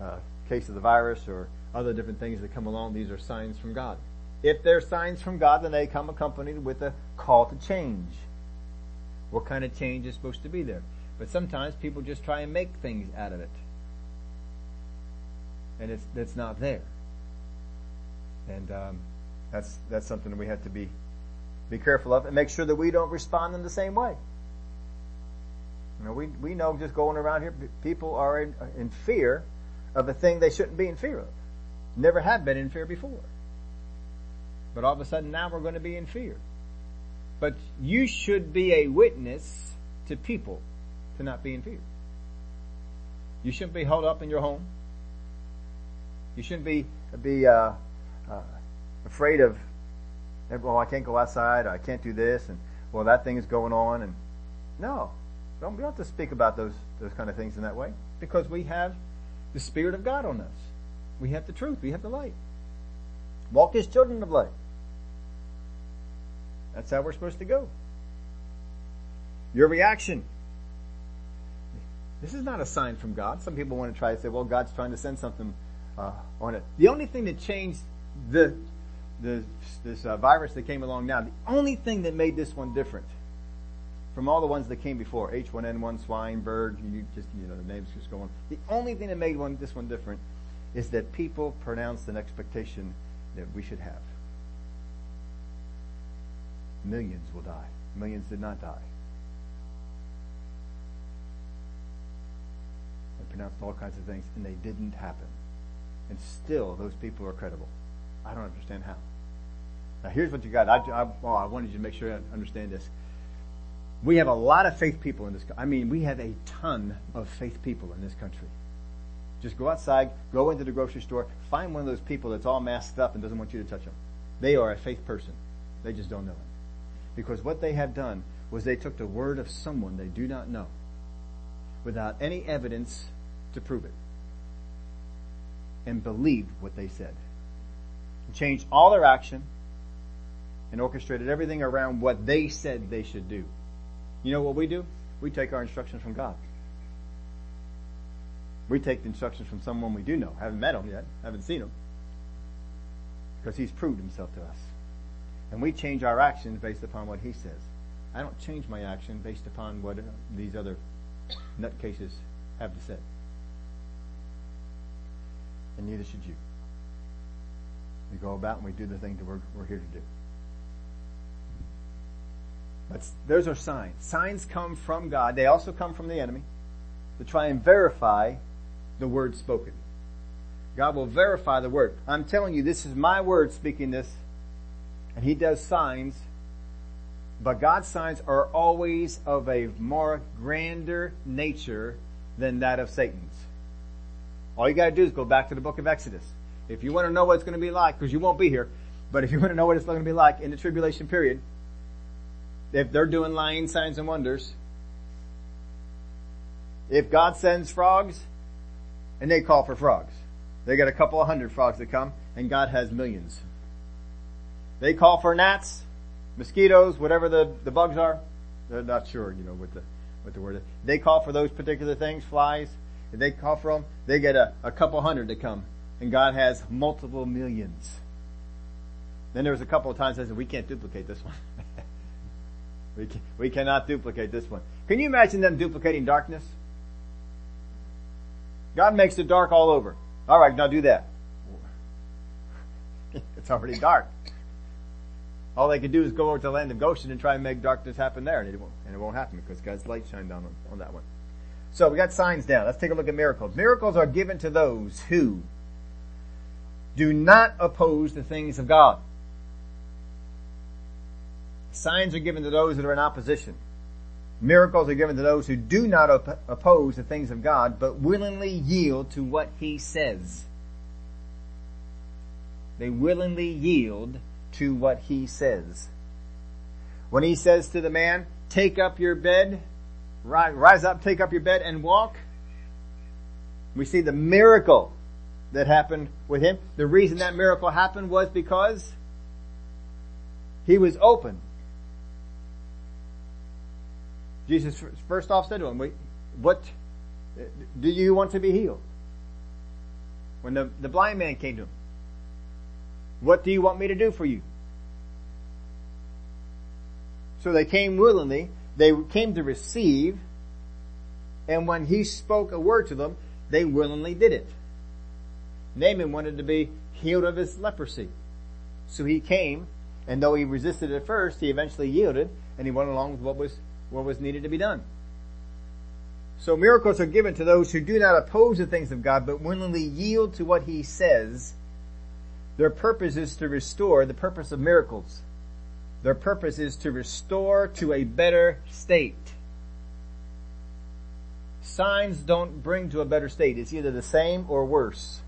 [SPEAKER 1] uh, case of the virus or other different things that come along. These are signs from God. If they're signs from God, then they come accompanied with a call to change. What kind of change is supposed to be there? But sometimes people just try and make things out of it. And it's, it's not there. And, um, that's, that's something that we have to be, be careful of and make sure that we don't respond in the same way. You know, we, we know just going around here, people are in, in fear of a thing they shouldn't be in fear of. Never have been in fear before. But all of a sudden now we're going to be in fear. But you should be a witness to people to not be in fear. You shouldn't be held up in your home. You shouldn't be be uh, uh, afraid of. Well, I can't go outside. I can't do this, and well, that thing is going on. And no, don't, we don't have to speak about those those kind of things in that way because we have the Spirit of God on us. We have the truth. We have the light. Walk as children of light. That's how we're supposed to go. Your reaction. This is not a sign from God. Some people want to try to say, well, God's trying to send something uh, on it. The only thing that changed the, the this uh, virus that came along now, the only thing that made this one different from all the ones that came before, H1N1, swine, bird, you just, you know, the names just go on. The only thing that made one, this one different is that people pronounced an expectation that we should have. Millions will die. Millions did not die. They pronounced all kinds of things, and they didn't happen. And still, those people are credible. I don't understand how. Now, here's what you got. I, I, well, I wanted you to make sure I understand this. We have a lot of faith people in this. I mean, we have a ton of faith people in this country. Just go outside, go into the grocery store, find one of those people that's all masked up and doesn't want you to touch them. They are a faith person. They just don't know it. Because what they have done was they took the word of someone they do not know without any evidence to prove it and believed what they said. changed all their action and orchestrated everything around what they said they should do. You know what we do? We take our instructions from God. We take the instructions from someone we do know. Haven't met him yet. Haven't seen him. Because he's proved himself to us. And we change our actions based upon what he says. I don't change my action based upon what uh, these other nutcases have to say. And neither should you. We go about and we do the thing that we're, we're here to do. That's, those are signs. Signs come from God. They also come from the enemy to try and verify the word spoken. God will verify the word. I'm telling you, this is my word speaking this and he does signs, but God's signs are always of a more grander nature than that of Satan's. All you gotta do is go back to the book of Exodus. If you want to know what it's going to be like, because you won't be here, but if you want to know what it's going to be like in the tribulation period, if they're doing lying signs and wonders, if God sends frogs, and they call for frogs, they got a couple of hundred frogs that come, and God has millions. They call for gnats, mosquitoes, whatever the, the bugs are. They're not sure, you know, what the, what the word is. They call for those particular things, flies. They call for them, they get a, a couple hundred to come. And God has multiple millions. Then there was a couple of times I said, we can't duplicate this one. <laughs> we, can, we cannot duplicate this one. Can you imagine them duplicating darkness? God makes it dark all over. Alright, now do that. <laughs> it's already dark. All they could do is go over to the land of Goshen and try and make darkness happen there, and it won't, and it won't happen because God's light shined down on, on that one. So we got signs down. Let's take a look at miracles. Miracles are given to those who do not oppose the things of God. Signs are given to those that are in opposition. Miracles are given to those who do not op- oppose the things of God, but willingly yield to what He says. They willingly yield to what He says. When He says to the man, take up your bed, rise, rise up, take up your bed and walk, we see the miracle that happened with him. The reason that miracle happened was because he was open. Jesus first off said to him, what, do you want to be healed? When the, the blind man came to him, what do you want me to do for you? So they came willingly, they came to receive, and when he spoke a word to them, they willingly did it. Naaman wanted to be healed of his leprosy. So he came, and though he resisted at first, he eventually yielded, and he went along with what was, what was needed to be done. So miracles are given to those who do not oppose the things of God, but willingly yield to what he says. Their purpose is to restore, the purpose of miracles. Their purpose is to restore to a better state. Signs don't bring to a better state. It's either the same or worse.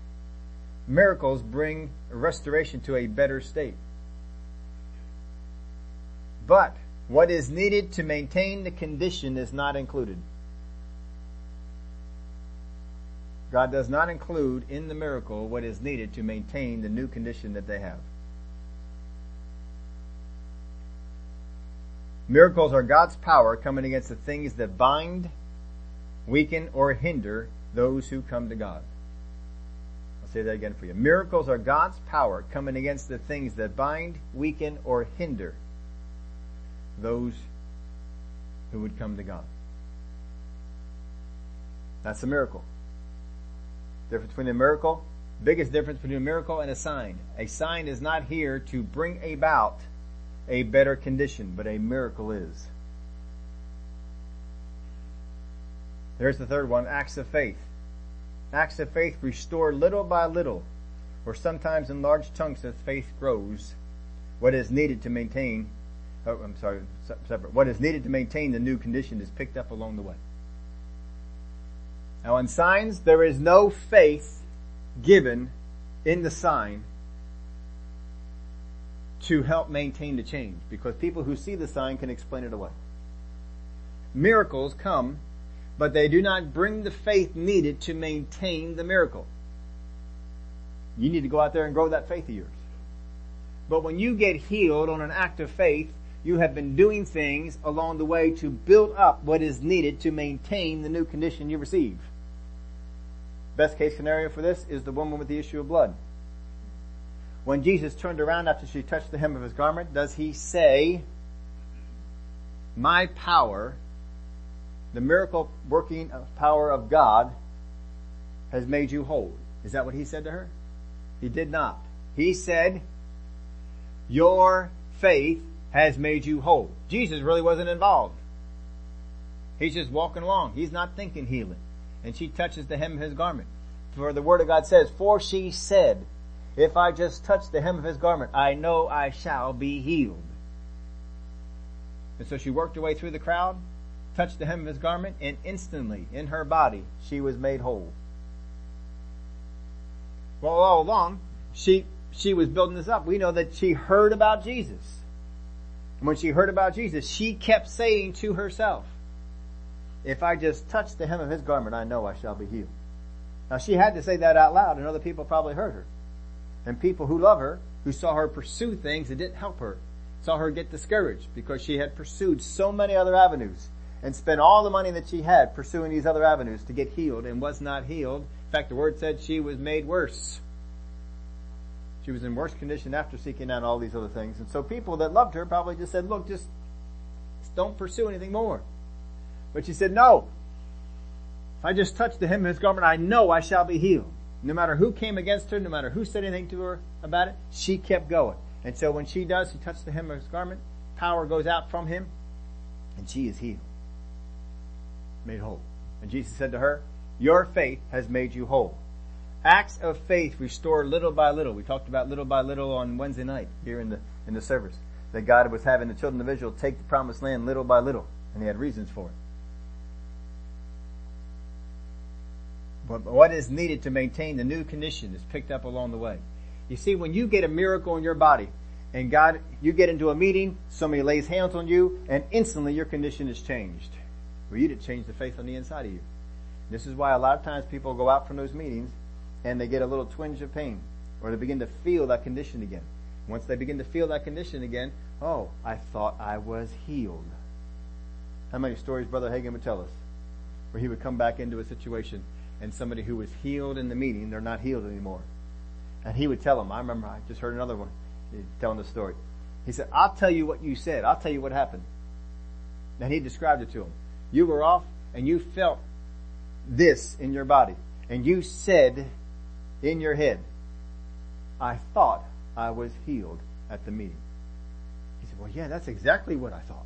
[SPEAKER 1] Miracles bring restoration to a better state. But what is needed to maintain the condition is not included. God does not include in the miracle what is needed to maintain the new condition that they have. Miracles are God's power coming against the things that bind weaken, or hinder those who come to God. I'll say that again for you. Miracles are God's power coming against the things that bind, weaken, or hinder those who would come to God. That's a miracle. Difference between a miracle, biggest difference between a miracle and a sign. A sign is not here to bring about a better condition, but a miracle is. There's the third one, acts of faith. Acts of faith restore little by little, or sometimes in large chunks as faith grows, what is needed to maintain, oh, I'm sorry, separate, what is needed to maintain the new condition is picked up along the way. Now in signs, there is no faith given in the sign to help maintain the change because people who see the sign can explain it away. Miracles come but they do not bring the faith needed to maintain the miracle. You need to go out there and grow that faith of yours. But when you get healed on an act of faith, you have been doing things along the way to build up what is needed to maintain the new condition you receive. Best case scenario for this is the woman with the issue of blood. When Jesus turned around after she touched the hem of his garment, does he say, my power the miracle working power of God has made you whole. Is that what he said to her? He did not. He said, your faith has made you whole. Jesus really wasn't involved. He's just walking along. He's not thinking healing. And she touches the hem of his garment. For the word of God says, for she said, if I just touch the hem of his garment, I know I shall be healed. And so she worked her way through the crowd, touched the hem of his garment, and instantly in her body she was made whole. Well, all along, she, she was building this up. We know that she heard about Jesus. And when she heard about Jesus, she kept saying to herself, if I just touch the hem of his garment, I know I shall be healed. Now she had to say that out loud and other people probably heard her. And people who love her, who saw her pursue things that didn't help her, saw her get discouraged because she had pursued so many other avenues and spent all the money that she had pursuing these other avenues to get healed and was not healed. In fact, the word said she was made worse. She was in worse condition after seeking out all these other things. And so people that loved her probably just said, look, just, don't pursue anything more. But she said, no. If I just touch the hem of his garment, I know I shall be healed. No matter who came against her, no matter who said anything to her about it, she kept going. And so when she does, she touches the hem of his garment, power goes out from him, and she is healed made whole. And Jesus said to her, your faith has made you whole. Acts of faith restore little by little. We talked about little by little on Wednesday night here in the, in the service. That God was having the children of Israel take the promised land little by little. And he had reasons for it. But what is needed to maintain the new condition is picked up along the way. You see, when you get a miracle in your body, and God, you get into a meeting, somebody lays hands on you, and instantly your condition is changed. For you to change the faith on the inside of you. This is why a lot of times people go out from those meetings and they get a little twinge of pain, or they begin to feel that condition again. Once they begin to feel that condition again, oh, I thought I was healed. How many stories Brother Hagin would tell us? Where he would come back into a situation and somebody who was healed in the meeting, they're not healed anymore. And he would tell them, I remember I just heard another one telling the story. He said, I'll tell you what you said. I'll tell you what happened. And he described it to him. You were off and you felt this in your body. And you said in your head, I thought I was healed at the meeting. He said, well, yeah, that's exactly what I thought.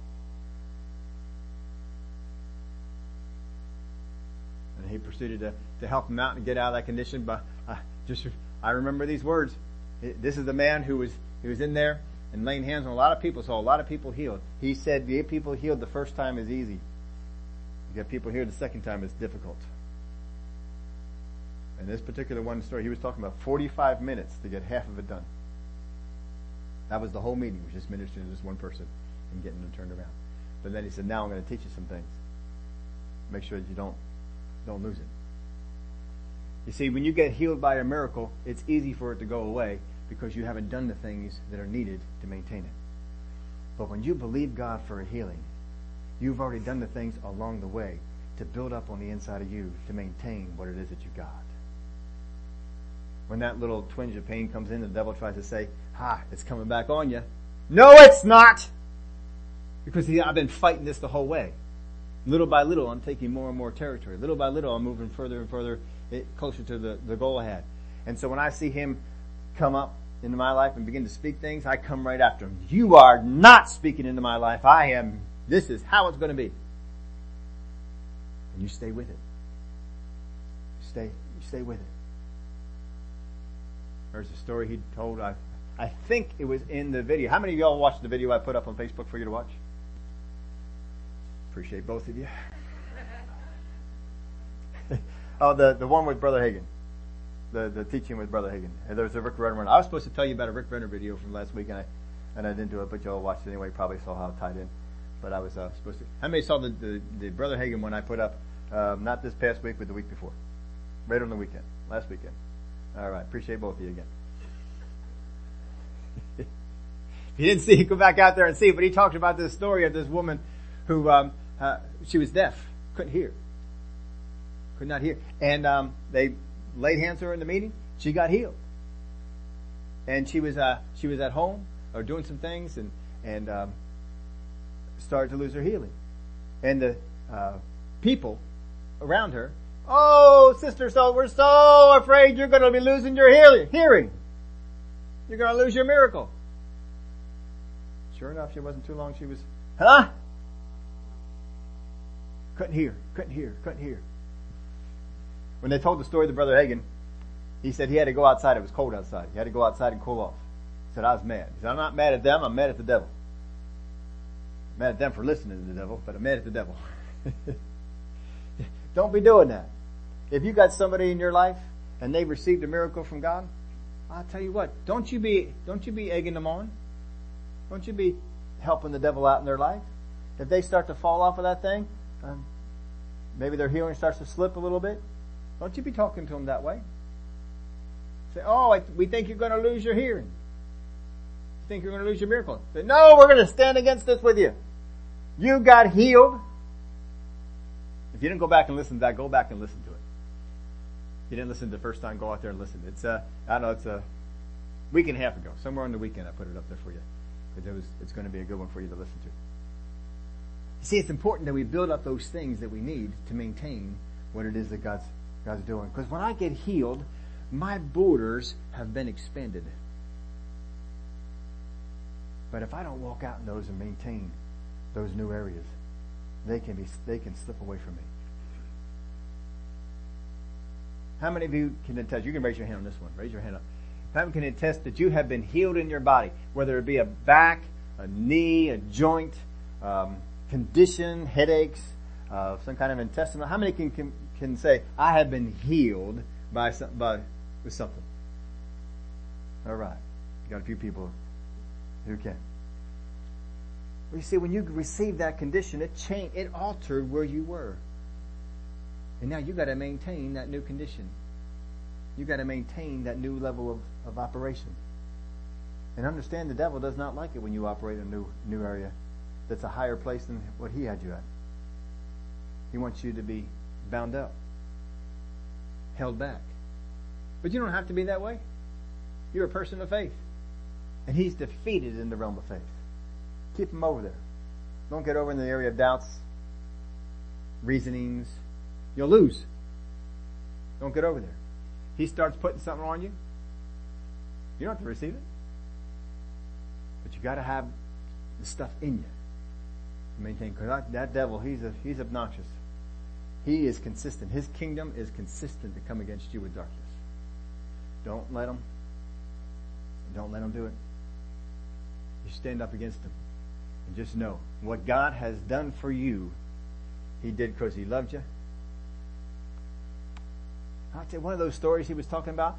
[SPEAKER 1] And he proceeded to, to help him out and get out of that condition. But I just, I remember these words. This is the man who was, he was in there and laying hands on a lot of people, saw a lot of people healed. He said, get people healed the first time is easy. You get people healed the second time is difficult. And this particular one story, he was talking about 45 minutes to get half of it done. That was the whole meeting, was just ministering to this one person and getting them turned around. But then he said, now I'm going to teach you some things. Make sure that you don't, don't lose it. You see, when you get healed by a miracle, it's easy for it to go away because you haven't done the things that are needed to maintain it. But when you believe God for a healing, you've already done the things along the way to build up on the inside of you to maintain what it is that you got. When that little twinge of pain comes in, the devil tries to say, ha, it's coming back on you. No, it's not! Because I've been fighting this the whole way. Little by little, I'm taking more and more territory. Little by little, I'm moving further and further eh, closer to the, the goal ahead. And so when I see him come up into my life and begin to speak things, I come right after him. You are not speaking into my life. I am, this is how it's going to be. And you stay with it. Stay, you stay with it. There's a story he told. I, I think it was in the video. How many of y'all watched the video I put up on Facebook for you to watch? Appreciate both of you. <laughs> oh, the, the one with Brother Hagin. The, the teaching with Brother Hagin. And there was a Rick Renner one. I was supposed to tell you about a Rick Renner video from last week and I, and I didn't do it, but y'all watched it anyway. Probably saw how it tied in. But I was uh, supposed to. How many saw the, the, the Brother Hagin one I put up? Um, not this past week, but the week before. Right on the weekend. Last weekend. All right. Appreciate both of you again. <laughs> if you didn't see go back out there and see. But he talked about this story of this woman who, um, uh, she was deaf, couldn't hear, could not hear. And, um, they laid hands on her in the meeting. She got healed. And she was, uh, she was at home or doing some things and, and, um, started to lose her healing. And the, uh, people around her Oh, sister, so we're so afraid you're going to be losing your hearing. You're going to lose your miracle. Sure enough, she wasn't too long. She was, huh? Couldn't hear, couldn't hear, couldn't hear. When they told the story to Brother Hagin, he said he had to go outside. It was cold outside. He had to go outside and cool off. He said, I was mad. He said, I'm not mad at them. I'm mad at the devil. I'm mad at them for listening to the devil, but I'm mad at the devil. <laughs> Don't be doing that. If you got somebody in your life and they've received a miracle from God, I'll tell you what, don't you be, don't you be egging them on. Don't you be helping the devil out in their life. If they start to fall off of that thing, um, maybe their healing starts to slip a little bit, don't you be talking to them that way. Say, oh, we think you're going to lose your hearing. You think you're going to lose your miracle. Say, no, we're going to stand against this with you. You got healed. If you didn't go back and listen to that, go back and listen to it you didn't listen the first time, go out there and listen. It's uh, I know it's a week and a half ago, somewhere on the weekend. I put it up there for you because it was it's going to be a good one for you to listen to. See, it's important that we build up those things that we need to maintain what it is that God's God's doing. Because when I get healed, my borders have been expanded. But if I don't walk out in those and maintain those new areas, they can be they can slip away from me. How many of you can attest? You can raise your hand on this one. Raise your hand up. How many can attest that you have been healed in your body, whether it be a back, a knee, a joint, um, condition, headaches, uh, some kind of intestinal. How many can, can, can say, I have been healed by, some, by with something? All right. Got a few people who can. Well, you see, when you received that condition, it changed, it altered where you were. And now you got to maintain that new condition. You got to maintain that new level of, of operation. And understand the devil does not like it when you operate in a new, new area that's a higher place than what he had you at. He wants you to be bound up, held back. But you don't have to be that way. You're a person of faith. And he's defeated in the realm of faith. Keep him over there. Don't get over in the area of doubts, reasonings. You'll lose. Don't get over there. He starts putting something on you. You don't have to receive it. But you gotta have the stuff in you to maintain. Cause that, that devil, he's a, he's obnoxious. He is consistent. His kingdom is consistent to come against you with darkness. Don't let him. Don't let him do it. You stand up against him. And just know what God has done for you, He did because He loved you. I'll tell one of those stories he was talking about.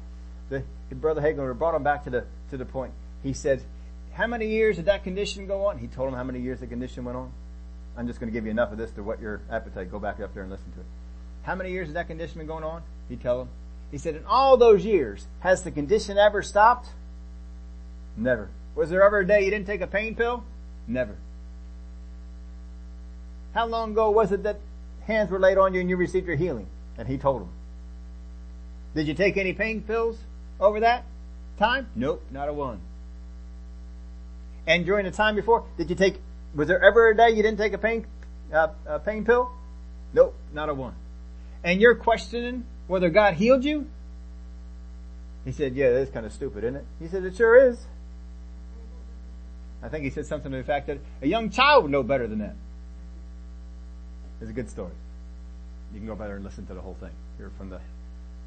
[SPEAKER 1] The, Brother Hagin brought him back to the to the point. He said, "How many years did that condition go on?" He told him how many years the condition went on. I'm just going to give you enough of this to whet your appetite. Go back up there and listen to it. How many years has that condition been going on? He tell him. He said, in all those years, has the condition ever stopped? Never. Was there ever a day you didn't take a pain pill? Never. How long ago was it that hands were laid on you and you received your healing? And he told him. Did you take any pain pills over that time? Nope, not a one. And during the time before, did you take, was there ever a day you didn't take a pain, uh, a pain pill? Nope, not a one. And you're questioning whether God healed you? He said, yeah, that's kind of stupid, isn't it? He said, it sure is. I think he said something to the fact that a young child would know better than that. It's a good story. You can go better and listen to the whole thing. Hear from the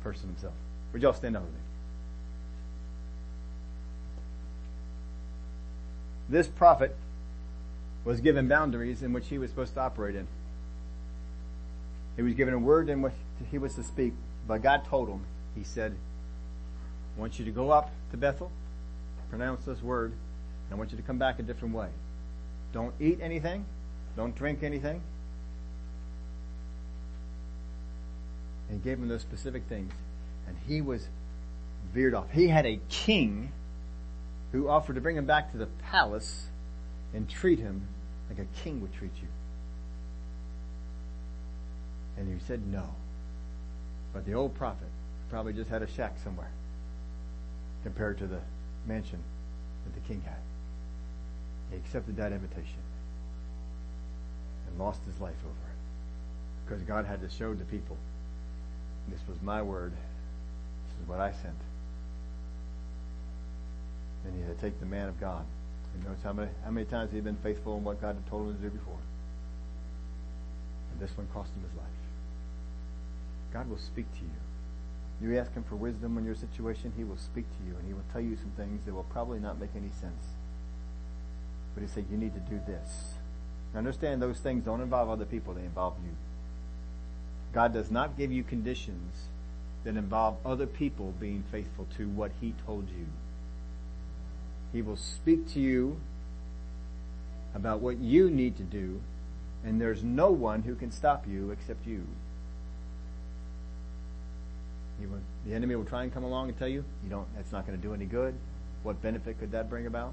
[SPEAKER 1] person himself. Would y'all stand up with me? This prophet was given boundaries in which he was supposed to operate in. He was given a word in which he was to speak, but God told him, He said, I want you to go up to Bethel, pronounce this word, and I want you to come back a different way. Don't eat anything. Don't drink anything. And he gave him those specific things. And he was veered off. He had a king who offered to bring him back to the palace and treat him like a king would treat you. And he said no. But the old prophet probably just had a shack somewhere compared to the mansion that the king had. He accepted that invitation and lost his life over it because God had to show the people this was my word. This is what I sent. And he had to take the man of God. And notice how many, how many times he had been faithful in what God had told him to do before. And this one cost him his life. God will speak to you. You ask him for wisdom in your situation, he will speak to you and he will tell you some things that will probably not make any sense. But he said, you need to do this. Understand those things don't involve other people, they involve you. God does not give you conditions that involve other people being faithful to what He told you. He will speak to you about what you need to do, and there's no one who can stop you except you. Will, the enemy will try and come along and tell you, you don't, that's not going to do any good. What benefit could that bring about?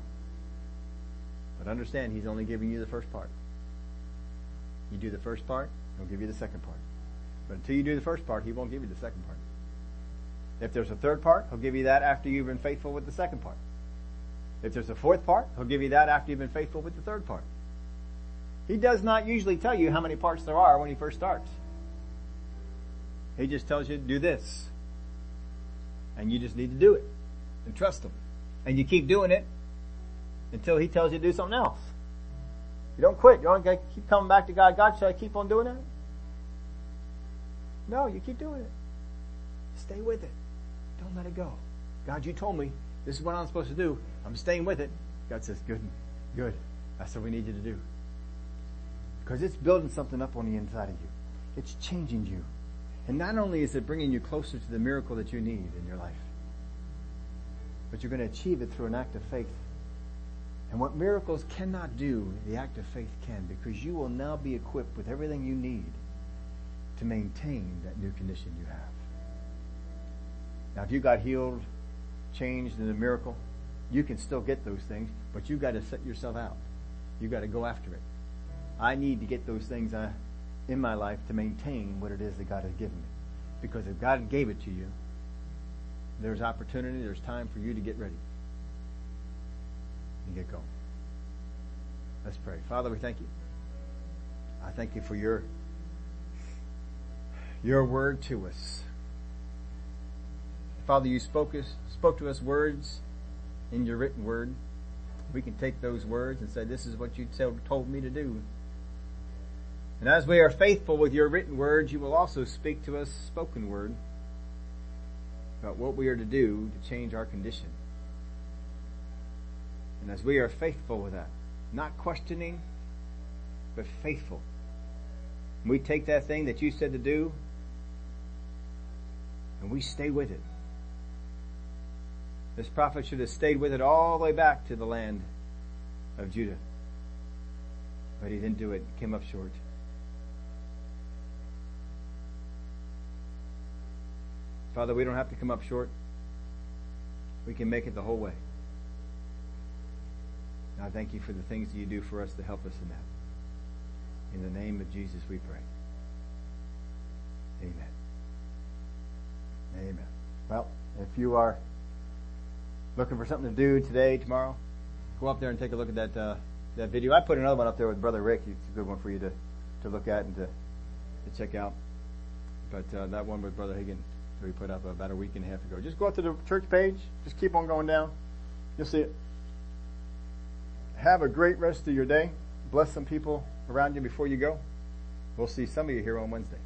[SPEAKER 1] But understand, he's only giving you the first part. You do the first part, he'll give you the second part. But until you do the first part, he won't give you the second part. If there's a third part, he'll give you that after you've been faithful with the second part. If there's a fourth part, he'll give you that after you've been faithful with the third part. He does not usually tell you how many parts there are when he first starts. He just tells you to do this. And you just need to do it. And trust him. And you keep doing it until he tells you to do something else. You don't quit. You don't keep coming back to God. God, should I keep on doing that? No, you keep doing it. Stay with it. Don't let it go. God, you told me this is what I'm supposed to do. I'm staying with it. God says, good, good. That's what we need you to do. Because it's building something up on the inside of you. It's changing you. And not only is it bringing you closer to the miracle that you need in your life, but you're going to achieve it through an act of faith. And what miracles cannot do, the act of faith can, because you will now be equipped with everything you need to maintain that new condition you have. Now, if you got healed, changed in a miracle, you can still get those things, but you've got to set yourself out. You've got to go after it. I need to get those things uh, in my life to maintain what it is that God has given me. Because if God gave it to you, there's opportunity, there's time for you to get ready and get going. Let's pray. Father, we thank you. I thank you for your your word to us. Father, you spoke us spoke to us words in your written word. We can take those words and say, This is what you told me to do. And as we are faithful with your written words, you will also speak to us spoken word about what we are to do to change our condition. And as we are faithful with that, not questioning, but faithful, we take that thing that you said to do and we stay with it. This prophet should have stayed with it all the way back to the land of Judah. But he didn't do it, came up short. Father, we don't have to come up short. We can make it the whole way. And I thank you for the things that you do for us to help us in that. In the name of Jesus we pray. Amen. Amen. Well, if you are looking for something to do today, tomorrow, go up there and take a look at that uh, that video. I put another one up there with Brother Rick. It's a good one for you to, to look at and to, to check out. But uh, that one with Brother Hagin that we put up about a week and a half ago. Just go up to the church page. Just keep on going down. You'll see it. Have a great rest of your day. Bless some people around you before you go. We'll see some of you here on Wednesday.